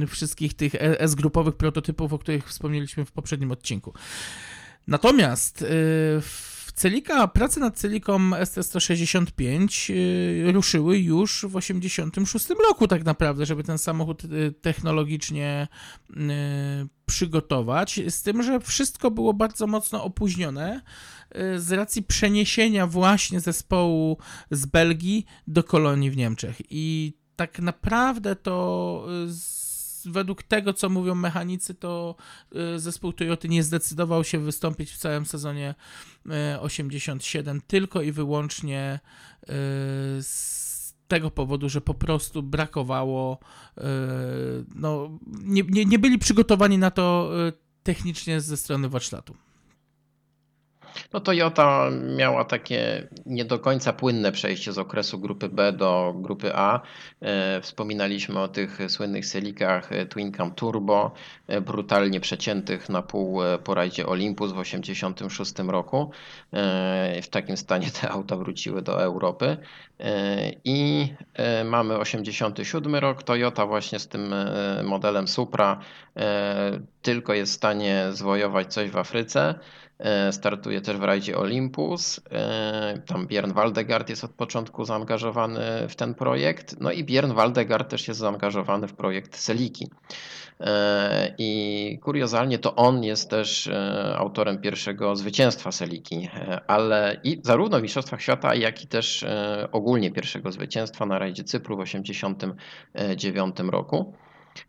yy, wszystkich tych e, S-grupowych prototypów, o których wspomnieliśmy w poprzednim odcinku. Natomiast yy, Celika, prace nad Celiką ST165 yy, ruszyły już w 86 roku tak naprawdę, żeby ten samochód yy, technologicznie yy, przygotować, z tym, że wszystko było bardzo mocno opóźnione z racji przeniesienia właśnie zespołu z Belgii do kolonii w Niemczech. I tak naprawdę to z według tego, co mówią mechanicy, to y, zespół Toyoty nie zdecydował się wystąpić w całym sezonie 87 y, tylko i wyłącznie y, z tego powodu, że po prostu brakowało, no, nie, nie, nie byli przygotowani na to technicznie ze strony warsztatu. No Toyota miała takie nie do końca płynne przejście z okresu grupy B do grupy A. E, wspominaliśmy o tych słynnych selikach e, Twin Cam Turbo, e, brutalnie przeciętych na pół po rajdzie Olympus w 1986 roku. W takim stanie te auta wróciły do Europy. I mamy 87 rok. Toyota właśnie z tym modelem Supra tylko jest w stanie zwojować coś w Afryce. E, Startuje też w rajdzie Olympus. E, Tam Björn Waldegard jest od początku zaangażowany w ten projekt. No i Björn Waldegard też jest zaangażowany w projekt Seliki. E, I kuriozalnie to on jest też e, autorem pierwszego zwycięstwa Seliki, e, ale i zarówno w Mistrzostwach Świata, jak i też e, ogólnie pierwszego zwycięstwa na rajdzie Cypru w 1989 roku.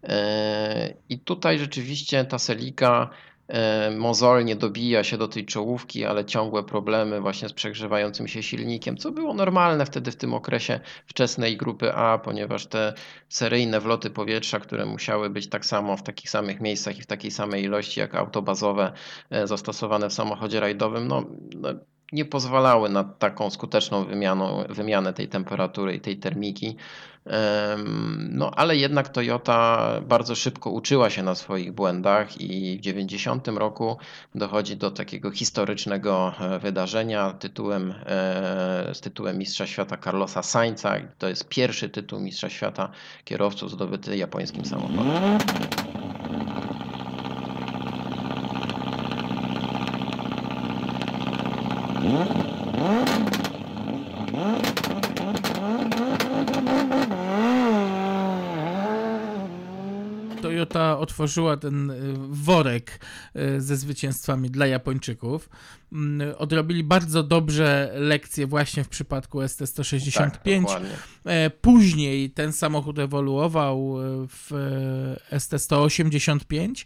E, I tutaj rzeczywiście ta Selika e, mozolnie dobija się do tej czołówki, ale ciągłe problemy właśnie z przegrzewającym się silnikiem, co było normalne wtedy w tym okresie wczesnej grupy A, ponieważ te seryjne wloty powietrza, które musiały być tak samo w takich samych miejscach i w takiej samej ilości jak auto bazowe e, zastosowane w samochodzie rajdowym, no, no nie pozwalały na taką skuteczną wymianą, wymianę tej temperatury i tej termiki. No, ale jednak Toyota bardzo szybko uczyła się na swoich błędach i w 90 roku dochodzi do takiego historycznego e, wydarzenia tytułem, e, z tytułem Mistrza Świata Carlosa Sainza. To jest pierwszy tytuł Mistrza Świata kierowców zdobyty japońskim samochodem. Toyota otworzyła ten y, worek y, ze zwycięstwami dla Japończyków. Mm, Odrobili bardzo dobrze lekcje właśnie w przypadku ST-165. Tak. E, Później ten samochód ewoluował e, w e, ST-185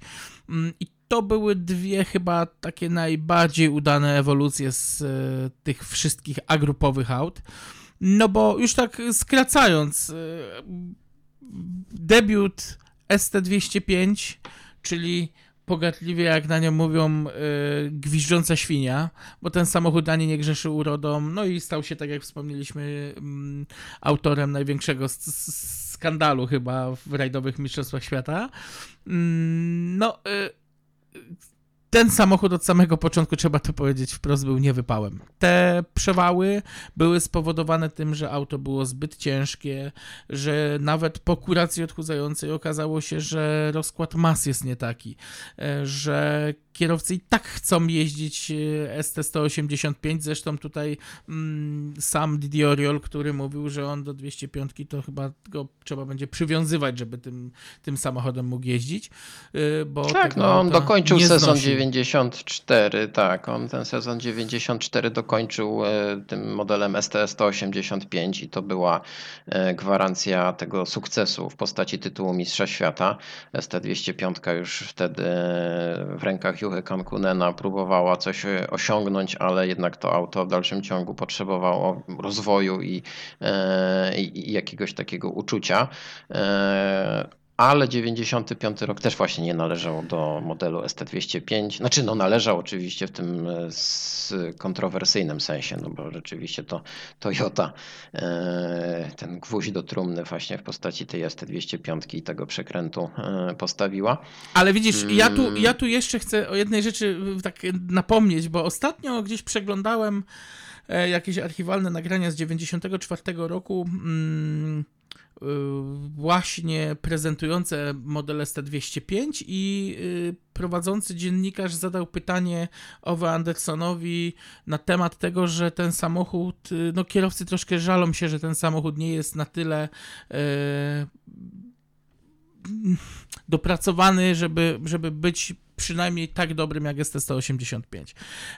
Mm, i to były dwie chyba takie najbardziej udane ewolucje z e, tych wszystkich agrupowych aut. No bo już tak skracając, e, debiut ST205, czyli pogardliwie jak na nią mówią e, gwiżdżąca świnia, bo ten samochód ani nie grzeszy urodą, no i stał się, tak jak wspomnieliśmy, mm, autorem największego skandalu chyba w rajdowych mistrzostwach świata. Mm, No, ten samochód od samego początku, trzeba to powiedzieć wprost, był niewypałem. Te przewały były spowodowane tym, że auto było zbyt ciężkie, że nawet po kuracji odchudzającej okazało się, że rozkład mas jest nie taki, e, że kierowcy i tak chcą jeździć e, ST185, zresztą tutaj mm, sam Didi Oriol, który mówił, że on do 205 to chyba go trzeba będzie przywiązywać, żeby tym, tym samochodem mógł jeździć, e, bo Tak, no on dokończył sezon znosił. 94, tak, on ten sezon 94 dokończył e, tym modelem ST185 i to była gwarancja tego sukcesu w postaci tytułu Mistrza Świata. ST205 już wtedy w rękach Juchy Kankunena próbowała coś e, osiągnąć, ale jednak to auto w dalszym ciągu potrzebowało rozwoju i, e, i, i jakiegoś takiego uczucia. Ale 95 rok też właśnie nie należał do modelu ST205. Znaczy, no należał oczywiście w tym e, kontrowersyjnym sensie, no bo rzeczywiście to Toyota e, ten gwóźdź do trumny właśnie w postaci tej ST205 i tego przekrętu e, postawiła. Ale widzisz, ja tu, Mm. ja tu jeszcze chcę o jednej rzeczy tak napomnieć, bo ostatnio gdzieś przeglądałem jakieś archiwalne nagrania z 94 roku, mm, y, właśnie prezentujące model ST205 i y, prowadzący dziennikarz zadał pytanie Owe Andersonowi na temat tego, że ten samochód, y, no kierowcy troszkę żalą się, że ten samochód nie jest na tyle dopracowany, żeby, żeby być przynajmniej tak dobrym jak ST-185.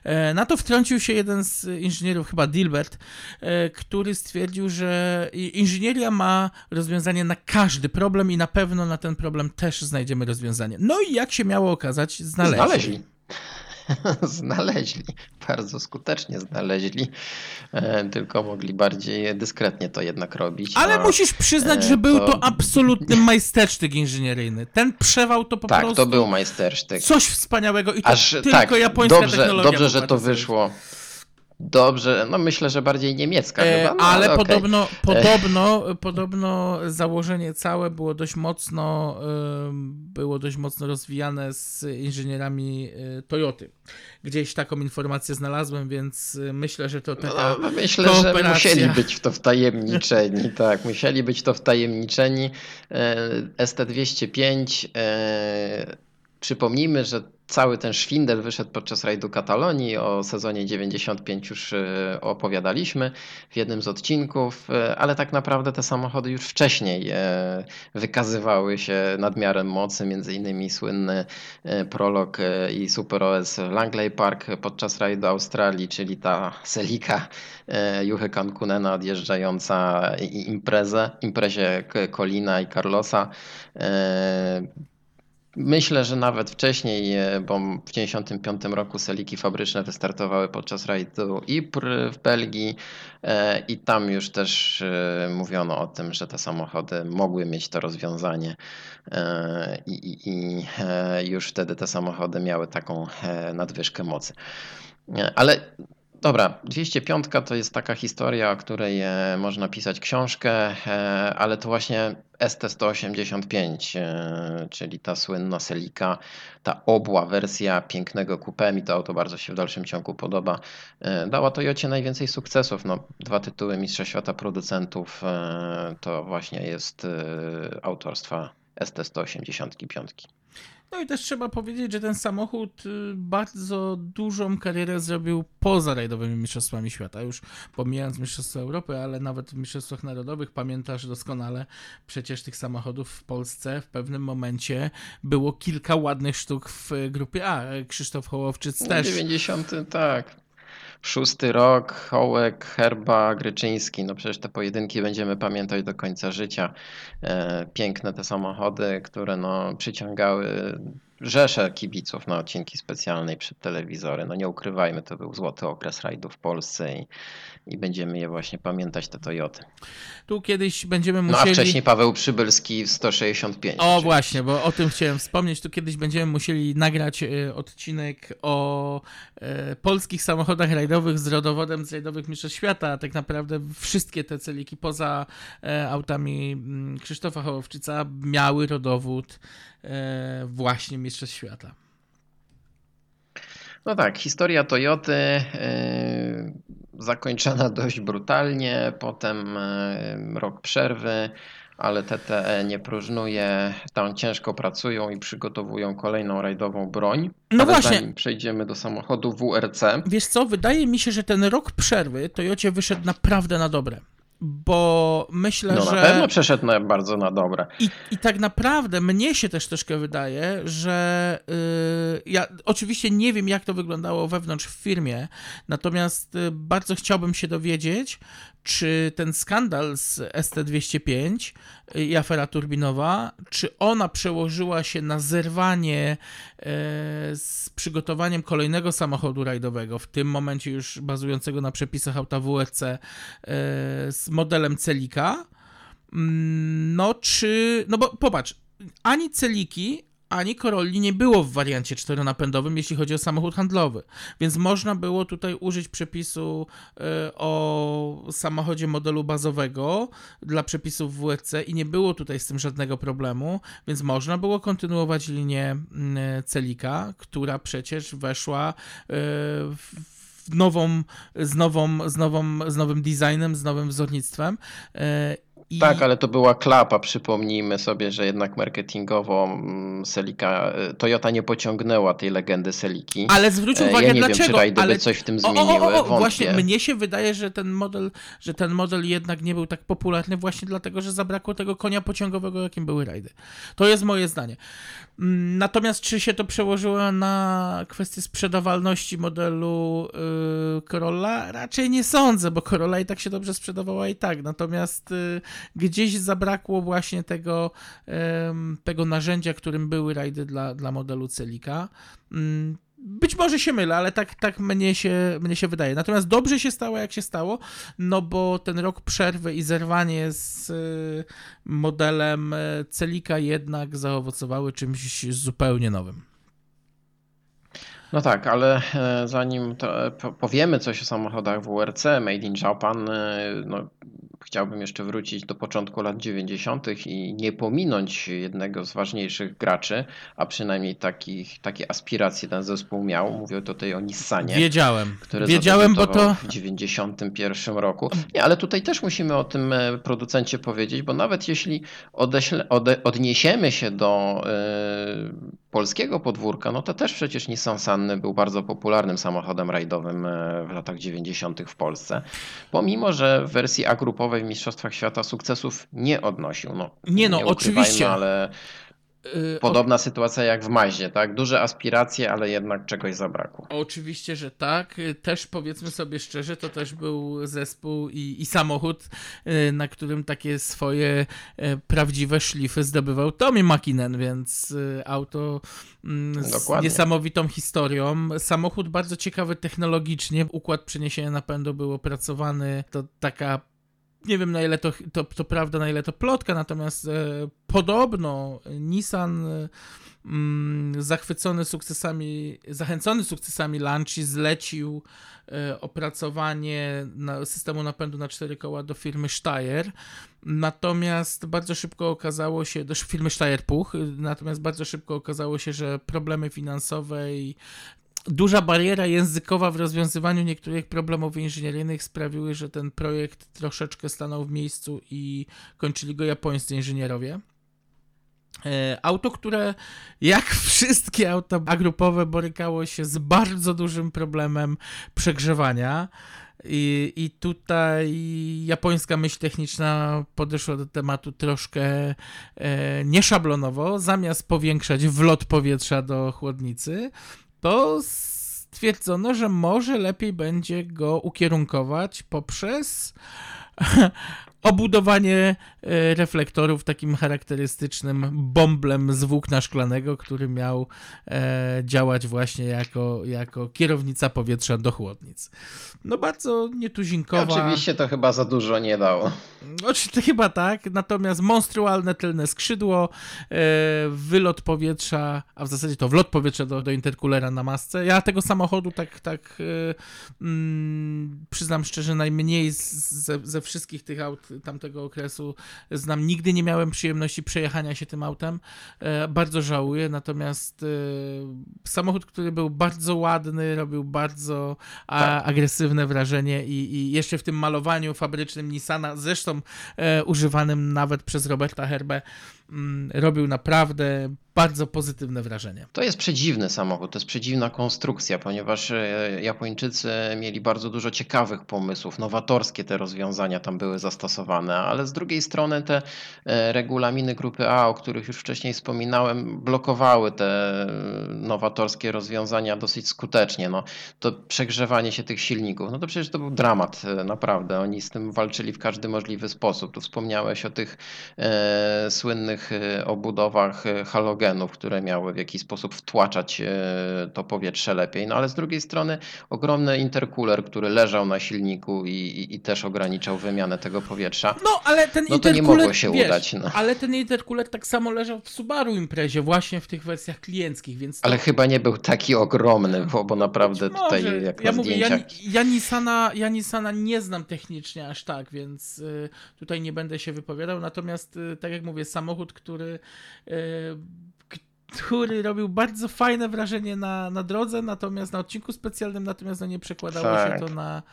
E, Na to wtrącił się jeden z inżynierów, chyba Dilbert, e, który stwierdził, że inżynieria ma rozwiązanie na każdy problem i na pewno na ten problem też znajdziemy rozwiązanie. No i jak się miało okazać, znaleźli. Znaleźli. Znaleźli, bardzo skutecznie znaleźli, e, tylko mogli bardziej dyskretnie to jednak robić. Ale a- musisz przyznać, e, że był to- to absolutny majstersztyk inżynieryjny. Ten przewał to po Tak, prostu to był majstersztyk. coś wspaniałego i to Aż tylko tak, japońska dobrze, technologia dobrze, że to wyszło. Dobrze, no myślę, że bardziej niemiecka E, chyba, no, ale okej. podobno, podobno, podobno założenie całe było dość mocno było dość mocno rozwijane z inżynierami e, Toyoty. Gdzieś taką informację znalazłem, więc e, myślę, że to taka No, myślę, że kooperacja. musieli być w to wtajemniczeni, tak, musieli być w to wtajemniczeni. E, ST205 e, Przypomnijmy, że cały ten szwindel wyszedł podczas rajdu Katalonii. O sezonie 95 już e, opowiadaliśmy w jednym z odcinków, e, ale tak naprawdę te samochody już wcześniej e, wykazywały się nadmiarem mocy, między innymi słynny prolog i Super OS Langley Park podczas rajdu Australii, czyli ta Selika Juchy Cankunena odjeżdżająca imprezę, imprezie Colina i Carlosa Myślę, że nawet wcześniej, e, bo w 1995 roku seliki fabryczne wystartowały podczas rajdu IPR w Belgii e, i tam już też e, mówiono o tym, że te samochody mogły mieć to rozwiązanie i, i, i już wtedy te samochody miały taką nadwyżkę mocy. Ale Dobra, 205 to jest taka historia, o której e, można pisać książkę, e, ale to właśnie ST185, e, czyli ta słynna Selika, ta obła wersja pięknego coupe, mi to auto bardzo się w dalszym ciągu podoba, dała Toyocie najwięcej sukcesów. No, dwa tytuły Mistrza Świata Producentów to właśnie jest autorstwa ST185. No i też trzeba powiedzieć, że ten samochód y, bardzo dużą karierę zrobił poza rajdowymi mistrzostwami świata. Już pomijając Mistrzostwa Europy, ale nawet w Mistrzostwach Narodowych pamiętasz doskonale, przecież tych samochodów w Polsce w pewnym momencie było kilka ładnych sztuk w grupie A. Krzysztof Hołowczyc też. 90, tak szósty rok, Hołek, Herba, Gryczyński. No przecież te pojedynki będziemy pamiętać do końca życia. E, piękne te samochody, które no, przyciągały rzesze kibiców na odcinki specjalnej przed telewizory. No nie ukrywajmy, to był złoty okres rajdu w Polsce i, i będziemy je właśnie pamiętać, te Toyoty. Tu kiedyś będziemy musieli... No a wcześniej Paweł Przybylski w 165. O oczywiście. właśnie, bo o tym chciałem wspomnieć. Tu kiedyś będziemy musieli nagrać e, odcinek o polskich samochodach rajdowych z rodowodem z rajdowych mistrzostw świata. Tak naprawdę wszystkie te celiki poza e, autami mm, Krzysztofa Hołowczyca miały rodowód właśnie Mistrzostw Świata. No tak, historia Toyoty zakończona dość brutalnie, potem rok przerwy, ale TTE nie próżnuje, tam ciężko pracują i przygotowują kolejną rajdową broń. No ale właśnie. Zanim przejdziemy do samochodu WRC. Wiesz co, wydaje mi się, że ten rok przerwy Toyocie wyszedł naprawdę na dobre bo myślę, no, że. Na pewno przeszedł na, bardzo na dobre. I, I tak naprawdę mnie się też troszkę wydaje, że yy, ja oczywiście nie wiem, jak to wyglądało wewnątrz w firmie, natomiast yy, bardzo chciałbym się dowiedzieć, czy ten skandal z ST205 i afera turbinowa, czy ona przełożyła się na zerwanie e, z przygotowaniem kolejnego samochodu rajdowego, w tym momencie już bazującego na przepisach auta WRC e, z modelem Celika. Mm, no czy, no bo popatrz, ani Celiki, ani Corolli nie było w wariancie czteronapędowym, jeśli chodzi o samochód handlowy. Więc można było tutaj użyć przepisu e, o samochodzie modelu bazowego dla przepisów WEC i nie było tutaj z tym żadnego problemu, więc można było kontynuować linię mm, Celika, która przecież weszła e, w nową, z, nową, z, nową, z nowym designem, z nowym wzornictwem e, i... Tak, ale to była klapa. Przypomnijmy sobie, że jednak marketingowo mm, Selika, y, Toyota nie pociągnęła tej legendy Seliki. Ale zwróć uwagę ja nie dlaczego. Wiem, czy rajdy ale... by coś w tym zmieniły. O, o, o, właśnie mnie się wydaje, że ten model, że ten model jednak nie był tak popularny właśnie dlatego, że zabrakło tego konia pociągowego, jakim były rajdy. To jest moje zdanie. Mm, natomiast czy się to przełożyło na kwestię sprzedawalności modelu yy, Corolla? Raczej nie sądzę, bo Corolla i tak się dobrze sprzedawała i tak. Natomiast yy, gdzieś zabrakło właśnie tego, tego narzędzia, którym były rajdy dla, dla modelu Celika. Być może się mylę, ale tak, tak mnie, się, mnie się wydaje. Natomiast dobrze się stało, jak się stało, no bo ten rok przerwy i zerwanie z y, modelem y, Celika jednak zaowocowały czymś zupełnie nowym. No tak, ale e, zanim e, powiemy coś o samochodach WRC Made in Japan, e, no, chciałbym jeszcze wrócić do początku lat 90. i nie pominąć jednego z ważniejszych graczy, a przynajmniej takich, takie aspiracje ten zespół miał. Mówię tutaj o Nissanie. Wiedziałem. Który Wiedziałem, bo to. W 91 roku. Nie, ale tutaj też musimy o tym producencie powiedzieć, bo nawet jeśli odeśle, ode, odniesiemy się do. Yy, polskiego podwórka, no to też przecież Nissan Sunny był bardzo popularnym samochodem rajdowym e, w latach 90. w Polsce. Pomimo, że w wersji A grupowej w Mistrzostwach Świata sukcesów nie odnosił. No, Nie no, ukrywajmy, oczywiście. Ale Y, podobna sytuacja jak w Maździe, tak? Duże aspiracje, ale jednak czegoś zabrakło. Oczywiście, że tak. Y, Też powiedzmy sobie szczerze, to też był zespół i, i samochód, y, na którym takie swoje prawdziwe szlify zdobywał Tommy Makinen, więc auto mm, z Dokładnie. niesamowitą historią. Samochód bardzo ciekawy technologicznie. Układ przeniesienia napędu był opracowany. To taka nie wiem na ile to, to, to prawda, na ile to plotka, natomiast e, podobno Nissan e, mm, zachwycony sukcesami, zachęcony sukcesami Lancia zlecił e, opracowanie na, systemu napędu na cztery koła do firmy Steyr. Natomiast bardzo szybko okazało się, do firmy Steyr Puch, natomiast bardzo szybko okazało się, że problemy finansowe i duża bariera językowa w rozwiązywaniu niektórych problemów inżynieryjnych sprawiły, że ten projekt troszeczkę stanął w miejscu i kończyli go japońscy inżynierowie. E, Auto, które jak wszystkie auta agrupowe borykało się z bardzo dużym problemem przegrzewania. I, I tutaj japońska myśl techniczna podeszła do tematu troszkę e, nieszablonowo. Zamiast powiększać wlot powietrza do chłodnicy, to stwierdzono, że może lepiej będzie go ukierunkować poprzez obudowanie e, reflektorów takim charakterystycznym bąblem z włókna szklanego, który miał e, działać właśnie jako, jako kierownica powietrza do chłodnic. No bardzo nietuzinkowa. Oczywiście to chyba za dużo nie dało. Oczywiście chyba tak, natomiast monstrualne tylne skrzydło, e, wylot powietrza, a w zasadzie to wlot powietrza do, do interkulera na masce. Ja tego samochodu tak, tak mm, przyznam szczerze najmniej z, ze, ze wszystkich tych aut tamtego okresu znam. Nigdy nie miałem przyjemności przejechania się tym autem. E, bardzo żałuję, natomiast e, samochód, który był bardzo ładny, robił bardzo Tak. agresywne wrażenie i, i jeszcze w tym malowaniu fabrycznym Nissana, zresztą e, używanym nawet przez Roberta Herbę, mm, robił naprawdę bardzo pozytywne wrażenie. To jest przedziwny samochód, to jest przedziwna konstrukcja, ponieważ e, Japończycy mieli bardzo dużo ciekawych pomysłów, nowatorskie te rozwiązania tam były zastosowane, ale z drugiej strony te e, regulaminy grupy A, o których już wcześniej wspominałem, blokowały te e, nowatorskie rozwiązania dosyć skutecznie. No, to przegrzewanie się tych silników, no to przecież to był dramat, naprawdę. Oni z tym walczyli w każdy możliwy sposób. Tu wspomniałeś o tych e, słynnych obudowach e, halogenów, które miały w jakiś sposób wtłaczać e, to powietrze lepiej. No ale z drugiej strony ogromny intercooler, który leżał na silniku i, i, i też ograniczał wymianę tego powietrza. No, ale ten No to nie mogło się wiesz, udać, no. Ale ten intercooler tak samo leżał w Subaru Imprezie, właśnie w tych wersjach klienckich, więc to... Ale chyba nie był taki ogromny, bo, bo naprawdę Być tutaj może. jak ja na mówię, ja, zdjęciach. ja, Nissana, ja Nissana nie znam technicznie aż tak, więc y, tutaj nie będę się wypowiadał. Natomiast, y, tak jak mówię, samochód, który, y, który robił bardzo fajne wrażenie na, na drodze, natomiast na odcinku specjalnym, natomiast no, nie przekładało Tak. się to na,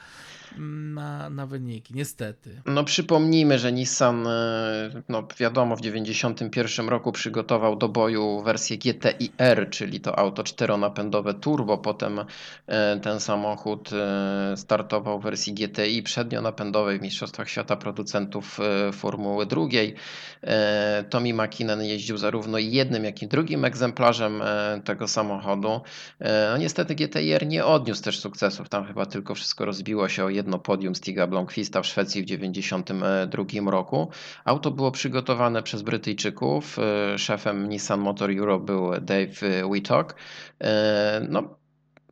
na, na wyniki, niestety. No przypomnijmy, że Nissan, e, no wiadomo, w 1991 roku przygotował do boju wersję GTI-R, czyli to auto czteronapędowe turbo. Potem e, ten samochód e, startował w wersji GTI przednionapędowej w Mistrzostwach Świata Producentów Formuły. E, Tommy Makinen jeździł zarówno jednym, jak i drugim egzemplarzem tego samochodu. No niestety GTI-R nie odniósł też sukcesów. Tam chyba tylko wszystko rozbiło się o jedno podium Stiga Blomqvista w Szwecji w 1992 roku. Auto było przygotowane przez Brytyjczyków. E, Szefem Nissan Motor Europe był Dave Whittock. E, No,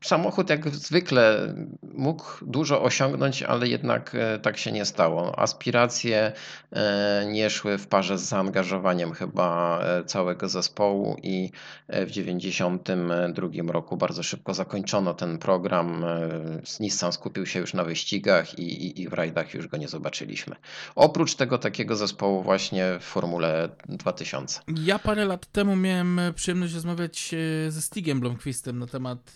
Samochód jak zwykle mógł dużo osiągnąć, ale jednak e, tak się nie stało. Aspiracje e, nie szły w parze z zaangażowaniem chyba e, całego zespołu i w 1992 roku bardzo szybko zakończono ten program. Nissan skupił się już na wyścigach i, i, i w rajdach już go nie zobaczyliśmy. Oprócz tego takiego zespołu właśnie w Formule 2000. Ja parę lat temu miałem przyjemność rozmawiać ze Stigiem Blomqvistem na temat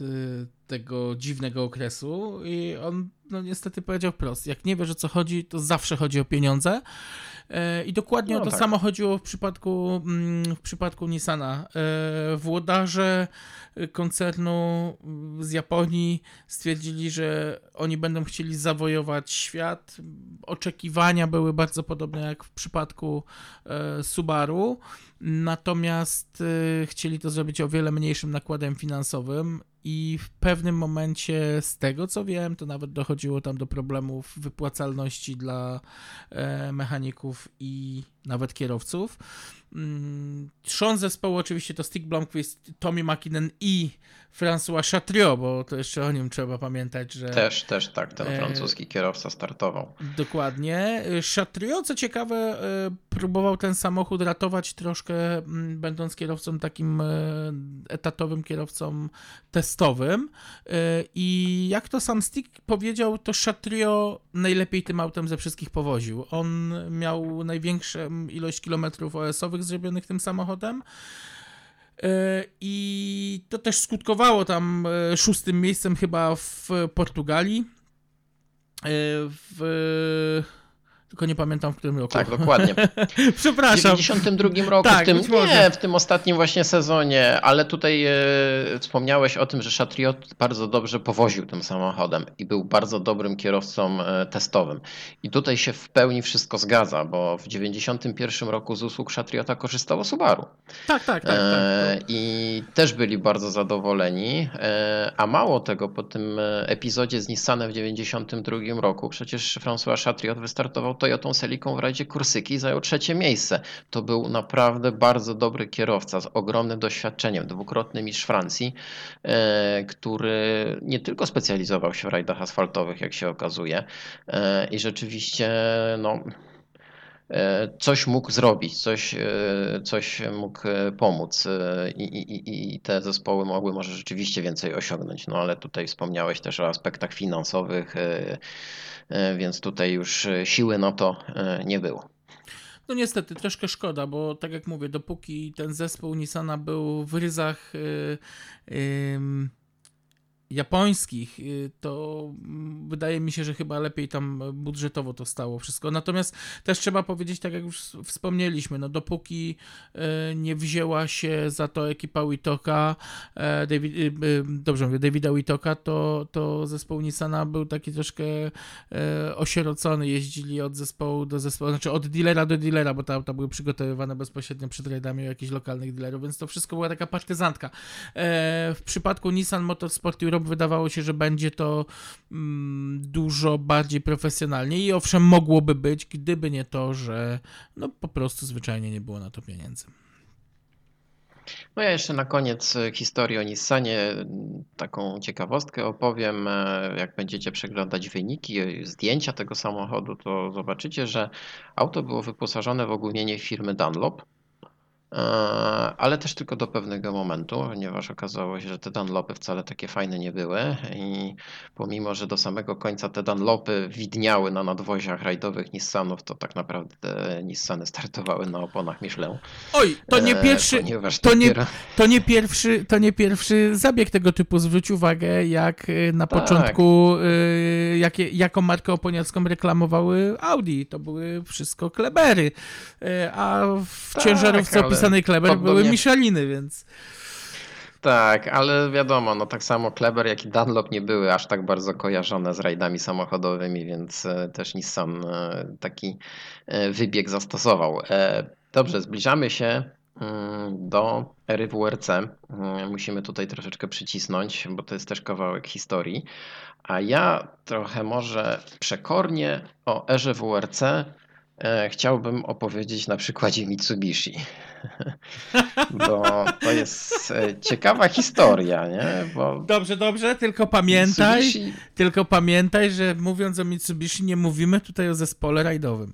tego dziwnego okresu i on no niestety powiedział wprost, jak nie wiesz o co chodzi, to zawsze chodzi o pieniądze E, I dokładnie No o to tak. samo chodziło w przypadku, mm, w przypadku Nissana. E, Włodarze koncernu z Japonii stwierdzili, że oni będą chcieli zawojować świat. Oczekiwania były bardzo podobne jak w przypadku e, Subaru, natomiast chcieli to zrobić o wiele mniejszym nakładem finansowym i w pewnym momencie, z tego co wiem, to nawet dochodziło tam do problemów wypłacalności dla e, mechaników i nawet kierowców. Mm, Trzon zespołu oczywiście to Stig Blomqvist, Tommy McKinnon i François Chatriot, bo to jeszcze o nim trzeba pamiętać, że... Też, też tak, ten E, francuski kierowca startował. Dokładnie. Chatriot, co ciekawe, e, próbował ten samochód ratować troszkę, mm, będąc kierowcą takim e, etatowym kierowcą testowym. I jak to sam Stick powiedział, to Chatriot najlepiej tym autem ze wszystkich powoził. On miał największą ilość kilometrów OS-owych zrobionych tym samochodem. E, I to też skutkowało tam e, szóstym miejscem chyba w Portugalii. E, W... Tylko nie pamiętam w którym roku. Tak, dokładnie. W Przepraszam. 92 roku, Tak, w tym, nie, w tym ostatnim właśnie sezonie, ale tutaj e, wspomniałeś o tym, że Chatriot bardzo dobrze powoził tym samochodem i był bardzo dobrym kierowcą e, testowym. I tutaj się w pełni wszystko zgadza, bo w 91 roku z usług Chatriota korzystało Subaru. Tak, tak, tak. E, tak. I też byli bardzo zadowoleni. E, A mało tego, po tym e, epizodzie z Nissanem w 92 roku, przecież François Chatriot wystartował Toyotą Celiką w rajdzie Kursyki i zajął trzecie miejsce. To był naprawdę bardzo dobry kierowca z ogromnym doświadczeniem, dwukrotny mistrz Francji, e, który nie tylko specjalizował się w rajdach asfaltowych, jak się okazuje, e, i rzeczywiście no, coś mógł zrobić, coś, e, coś mógł e, pomóc e, i, i, i te zespoły mogły może rzeczywiście więcej osiągnąć. No ale tutaj wspomniałeś też o aspektach finansowych, e, e, więc tutaj już e, siły na to e, nie było. No niestety, troszkę szkoda, bo tak jak mówię, dopóki ten zespół Nissana był w ryzach y, ym, japońskich, y, to mm, wydaje mi się, że chyba lepiej tam budżetowo to stało wszystko. Natomiast też trzeba powiedzieć, tak jak już wspomnieliśmy, no dopóki y, nie wzięła się za to ekipa Witoka, e, David, y, dobrze mówię, Davida Witoka, to, to zespół Nissana był taki troszkę e, osierocony, jeździli od zespołu do zespołu, znaczy od dealera do dealera, bo auta były przygotowywane bezpośrednio przed rajdami jakichś lokalnych dealerów, więc to wszystko była taka partyzantka. E, w przypadku Nissan Motorsport Europe wydawało się, że będzie to mm, dużo bardziej profesjonalnie i owszem mogłoby być, gdyby nie to, że no po prostu zwyczajnie nie było na to pieniędzy. No ja jeszcze na koniec e, historii o Nissanie m, taką ciekawostkę opowiem. E, Jak będziecie przeglądać wyniki, zdjęcia tego samochodu, to zobaczycie, że auto było wyposażone w ogólnienie firmy Dunlop, ale też tylko do pewnego momentu, ponieważ okazało się, że te Dunlopy wcale takie fajne nie były i pomimo, że do samego końca te Dunlopy widniały na nadwoziach rajdowych Nissanów, to tak naprawdę Nissany startowały na oponach Michelin. Oj, to nie E, pierwszy, to nie, to nie pierwszy, to nie pierwszy zabieg tego typu. Zwróć uwagę, jak y, na Tak. początku, jakie, jaką markę oponiacką reklamowały Audi. To były wszystko Klebery, a w Tak, ciężarówce ale opisanej Kleber podobnie- były Micheliny, więc... Tak, ale wiadomo, no tak samo Kleber, jak i Dunlop nie były aż tak bardzo kojarzone z rajdami samochodowymi, więc e, też Nissan e, taki e, wybieg zastosował. Dobrze, zbliżamy się mm, do ery WRC. Mm, Musimy tutaj troszeczkę przycisnąć, bo to jest też kawałek historii. A ja trochę może przekornie o erze WRC chciałbym opowiedzieć na przykładzie Mitsubishi. Bo to jest e, ciekawa historia, nie? Bo Dobrze, dobrze, tylko pamiętaj, Mitsubishi- tylko pamiętaj, że mówiąc o Mitsubishi nie mówimy tutaj o zespole rajdowym.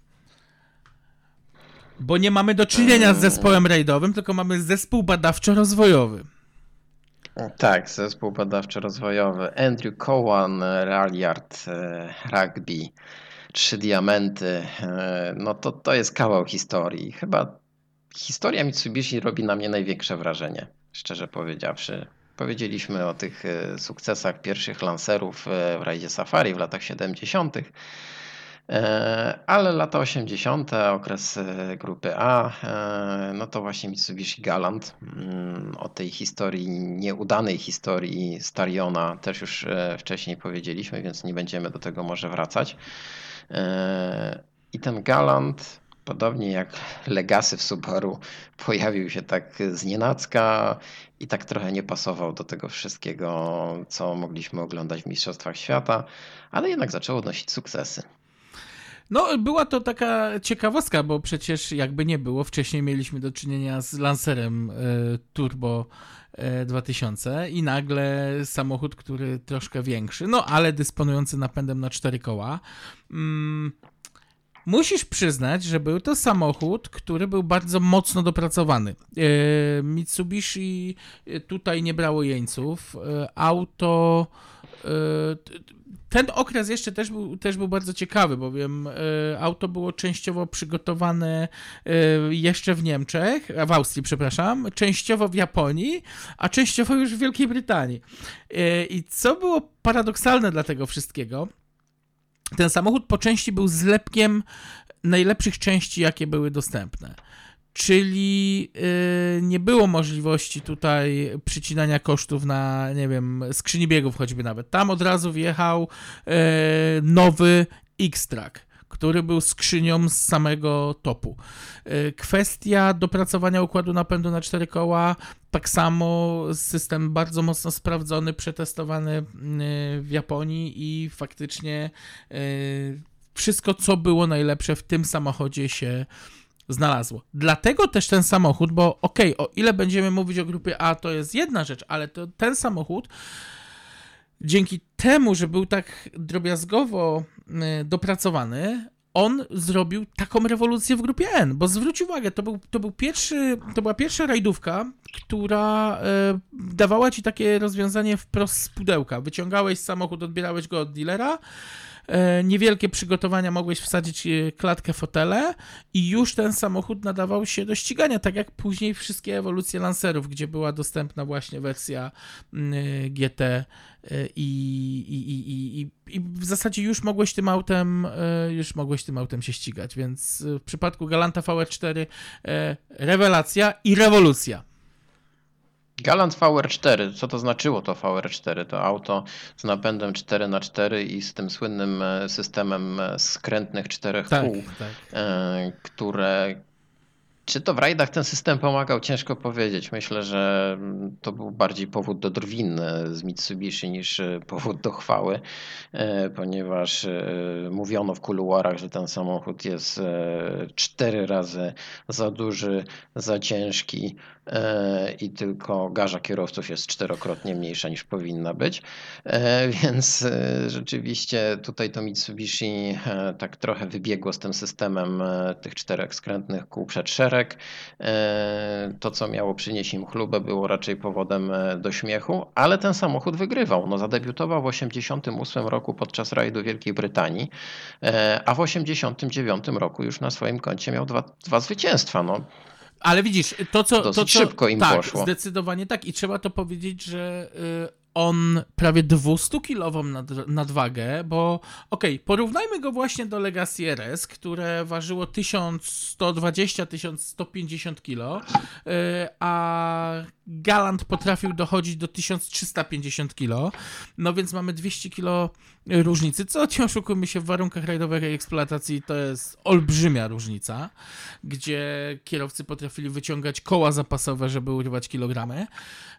Bo nie mamy do czynienia z zespołem rajdowym, tylko mamy zespół badawczo-rozwojowy. Tak, zespół badawczo-rozwojowy. Andrew Cowan, Ralliard, e, Rugby, Trzy Diamenty. e, No to, to jest kawał historii. Chyba historia Mitsubishi robi na mnie największe wrażenie, szczerze powiedziawszy. Powiedzieliśmy o tych e, sukcesach pierwszych lancerów e, w rajdzie Safari w latach 70. E, Ale lata 80., okres grupy A, no to właśnie Mitsubishi Galant. Mm, O tej historii, nieudanej historii Stariona też już wcześniej powiedzieliśmy, więc nie będziemy do tego może wracać. I ten Galant, podobnie jak Legacy w Subaru, pojawił się tak znienacka i tak trochę nie pasował do tego wszystkiego, co mogliśmy oglądać w Mistrzostwach Świata, ale jednak zaczął odnosić sukcesy. No, była to taka ciekawostka, bo przecież jakby nie było, wcześniej mieliśmy do czynienia z Lancerem e, Turbo e, 2000 i nagle samochód, który troszkę większy, no ale dysponujący napędem na cztery koła. Musisz przyznać, że był to samochód, który był bardzo mocno dopracowany. E, Mitsubishi tutaj nie brało jeńców. E, Auto. e, Ten okres jeszcze też był, też był bardzo ciekawy, bowiem auto było częściowo przygotowane jeszcze w Niemczech, w Austrii, przepraszam, częściowo w Japonii, a częściowo już w Wielkiej Brytanii. I co było paradoksalne dla tego wszystkiego, ten samochód po części był zlepkiem najlepszych części, jakie były dostępne. Czyli yy, nie było możliwości tutaj przycinania kosztów na, nie wiem, skrzyni biegów choćby nawet. Tam od razu wjechał yy, nowy X-Track, który był skrzynią z samego topu. Yy, kwestia dopracowania układu napędu na cztery koła, tak samo system bardzo mocno sprawdzony, przetestowany yy, w Japonii i faktycznie yy, wszystko, co było najlepsze w tym samochodzie się znalazło. Dlatego też ten samochód, bo okej, o ile będziemy mówić o grupie A, to jest jedna rzecz, ale to ten samochód dzięki temu, że był tak drobiazgowo y, dopracowany, on zrobił taką rewolucję w grupie N, bo zwróć uwagę, to, był, to, był pierwszy, to była pierwsza rajdówka, która e, dawała ci takie rozwiązanie wprost z pudełka. Wyciągałeś samochód, odbierałeś go od dealera, niewielkie przygotowania, mogłeś wsadzić e, klatkę fotele i już ten samochód nadawał się do ścigania, tak jak później wszystkie ewolucje Lancerów, gdzie była dostępna właśnie wersja mm, GT e, i, i, i, i, i, i w zasadzie już mogłeś tym autem e, już mogłeś tym autem się ścigać, więc e, w przypadku Galanta VR4 e, rewelacja i rewolucja. Galant VR4, co to znaczyło to VR4? To auto z napędem 4x4 i z tym słynnym e, systemem e, skrętnych czterech Tak, kół, tak. e, które czy to w rajdach ten system pomagał? Ciężko powiedzieć. Myślę, że to był bardziej powód do drwin z Mitsubishi niż e, powód do chwały, e, ponieważ e, mówiono w kuluarach, że ten samochód jest cztery razy za duży, za ciężki i tylko garza kierowców jest czterokrotnie mniejsza niż powinna być. Więc rzeczywiście tutaj to Mitsubishi tak trochę wybiegło z tym systemem tych czterech skrętnych kół przed szereg. E, To, co miało przynieść im chlubę, było raczej powodem e, do śmiechu, ale ten samochód wygrywał. No, zadebiutował w 1988 roku podczas rajdu Wielkiej Brytanii, e, a w 1989 roku już na swoim koncie miał dwa, dwa zwycięstwa. No, Ale widzisz, to co. Dosyć to, co szybko im tak, poszło. Zdecydowanie tak. I trzeba to powiedzieć, że y, on prawie 200-kilową nad, nadwagę, bo okej, porównajmy go właśnie do Legacy RS, które ważyło 1120-1150 kg, y, a Galant potrafił dochodzić do 1350 kg. No więc mamy 200 kg różnicy, co nie oszukujmy się w warunkach rajdowej eksploatacji to jest olbrzymia różnica, gdzie kierowcy potrafili wyciągać koła zapasowe, żeby urywać kilogramy.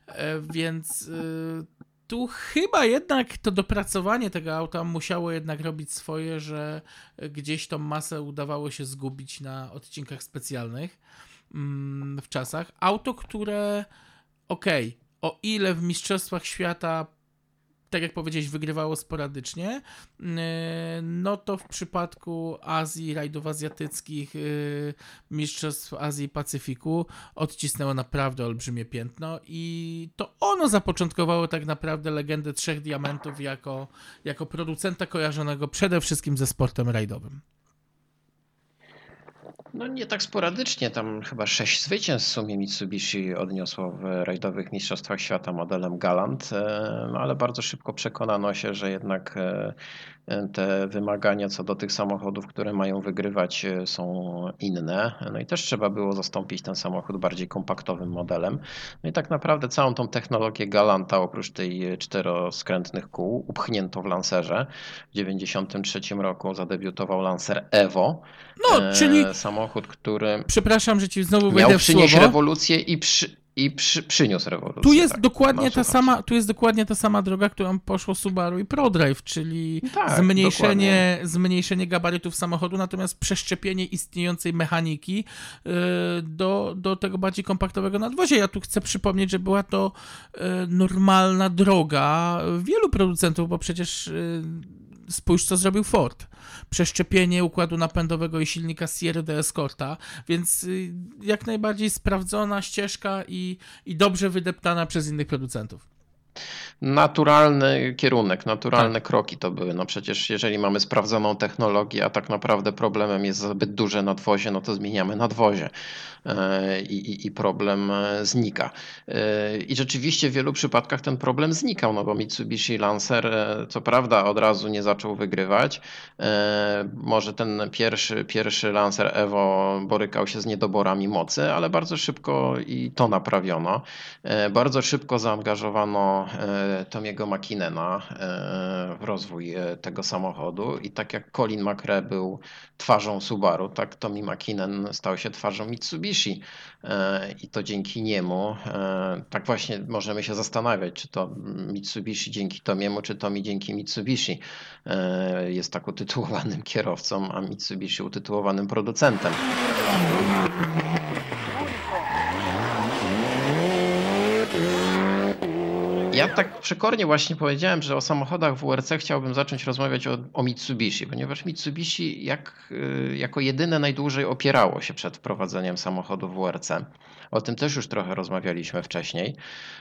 E, Więc y, tu chyba jednak to dopracowanie tego auta musiało jednak robić swoje, że gdzieś tą masę udawało się zgubić na odcinkach specjalnych mm, w czasach. Auto, które okej, o ile w Mistrzostwach Świata tak jak powiedziałeś, wygrywało sporadycznie, yy, no to w przypadku Azji, rajdów azjatyckich, yy, Mistrzostw Azji i Pacyfiku odcisnęło naprawdę olbrzymie piętno i to ono zapoczątkowało tak naprawdę legendę Trzech Diamentów jako, jako producenta kojarzonego przede wszystkim ze sportem rajdowym. No nie tak sporadycznie, tam chyba sześć zwycięstw w sumie Mitsubishi odniosło w rajdowych mistrzostwach świata modelem Galant, e, no ale bardzo szybko przekonano się, że jednak e, te wymagania co do tych samochodów, które mają wygrywać e, są inne. No i też trzeba było zastąpić ten samochód bardziej kompaktowym modelem. No i tak naprawdę całą tą technologię Galanta oprócz tej czteroskrętnych kół upchnięto w Lancerze. W 1993 roku zadebiutował Lancer Evo. No, czyli samochód, który przepraszam, że ci znowu miał w przynieść słowo. rewolucję i, przy, i przy, przyniósł rewolucję. Tu jest tak. dokładnie ta sama, tu jest dokładnie ta sama droga, którą poszło Subaru i ProDrive, czyli Tak, zmniejszenie, zmniejszenie gabarytów samochodu, natomiast przeszczepienie istniejącej mechaniki y, do, do tego bardziej kompaktowego nadwozia. Ja tu chcę przypomnieć, że była to y, normalna droga wielu producentów, bo przecież y, spójrz, co zrobił Ford. Przeszczepienie układu napędowego i silnika Sierra do Escorta, więc y, jak najbardziej sprawdzona ścieżka i, i dobrze wydeptana przez innych producentów. Naturalny kierunek, naturalne Tak. kroki to były. No przecież jeżeli mamy sprawdzoną technologię, a tak naprawdę problemem jest zbyt duże nadwozie, no to zmieniamy nadwozie e, i, i, i problem e, znika. E, I rzeczywiście w wielu przypadkach ten problem znikał, no bo Mitsubishi Lancer co prawda od razu nie zaczął wygrywać. Może ten pierwszy, pierwszy Lancer Evo borykał się z niedoborami mocy, ale bardzo szybko i to naprawiono. Bardzo szybko zaangażowano e, Tomiego Makinena e, w rozwój e, tego samochodu i tak jak Colin McRae był twarzą Subaru, tak Tommy Makinen stał się twarzą Mitsubishi i to dzięki niemu tak właśnie możemy się zastanawiać, czy to Mitsubishi dzięki Tomiemu, czy Tomi dzięki Mitsubishi jest tak utytułowanym kierowcą, a Mitsubishi utytułowanym producentem. Ja tak przekornie właśnie powiedziałem, że o samochodach WRC chciałbym zacząć rozmawiać o, o Mitsubishi, ponieważ Mitsubishi jak, y, jako jedyne najdłużej opierało się przed wprowadzeniem samochodu WRC. O tym też już trochę rozmawialiśmy wcześniej.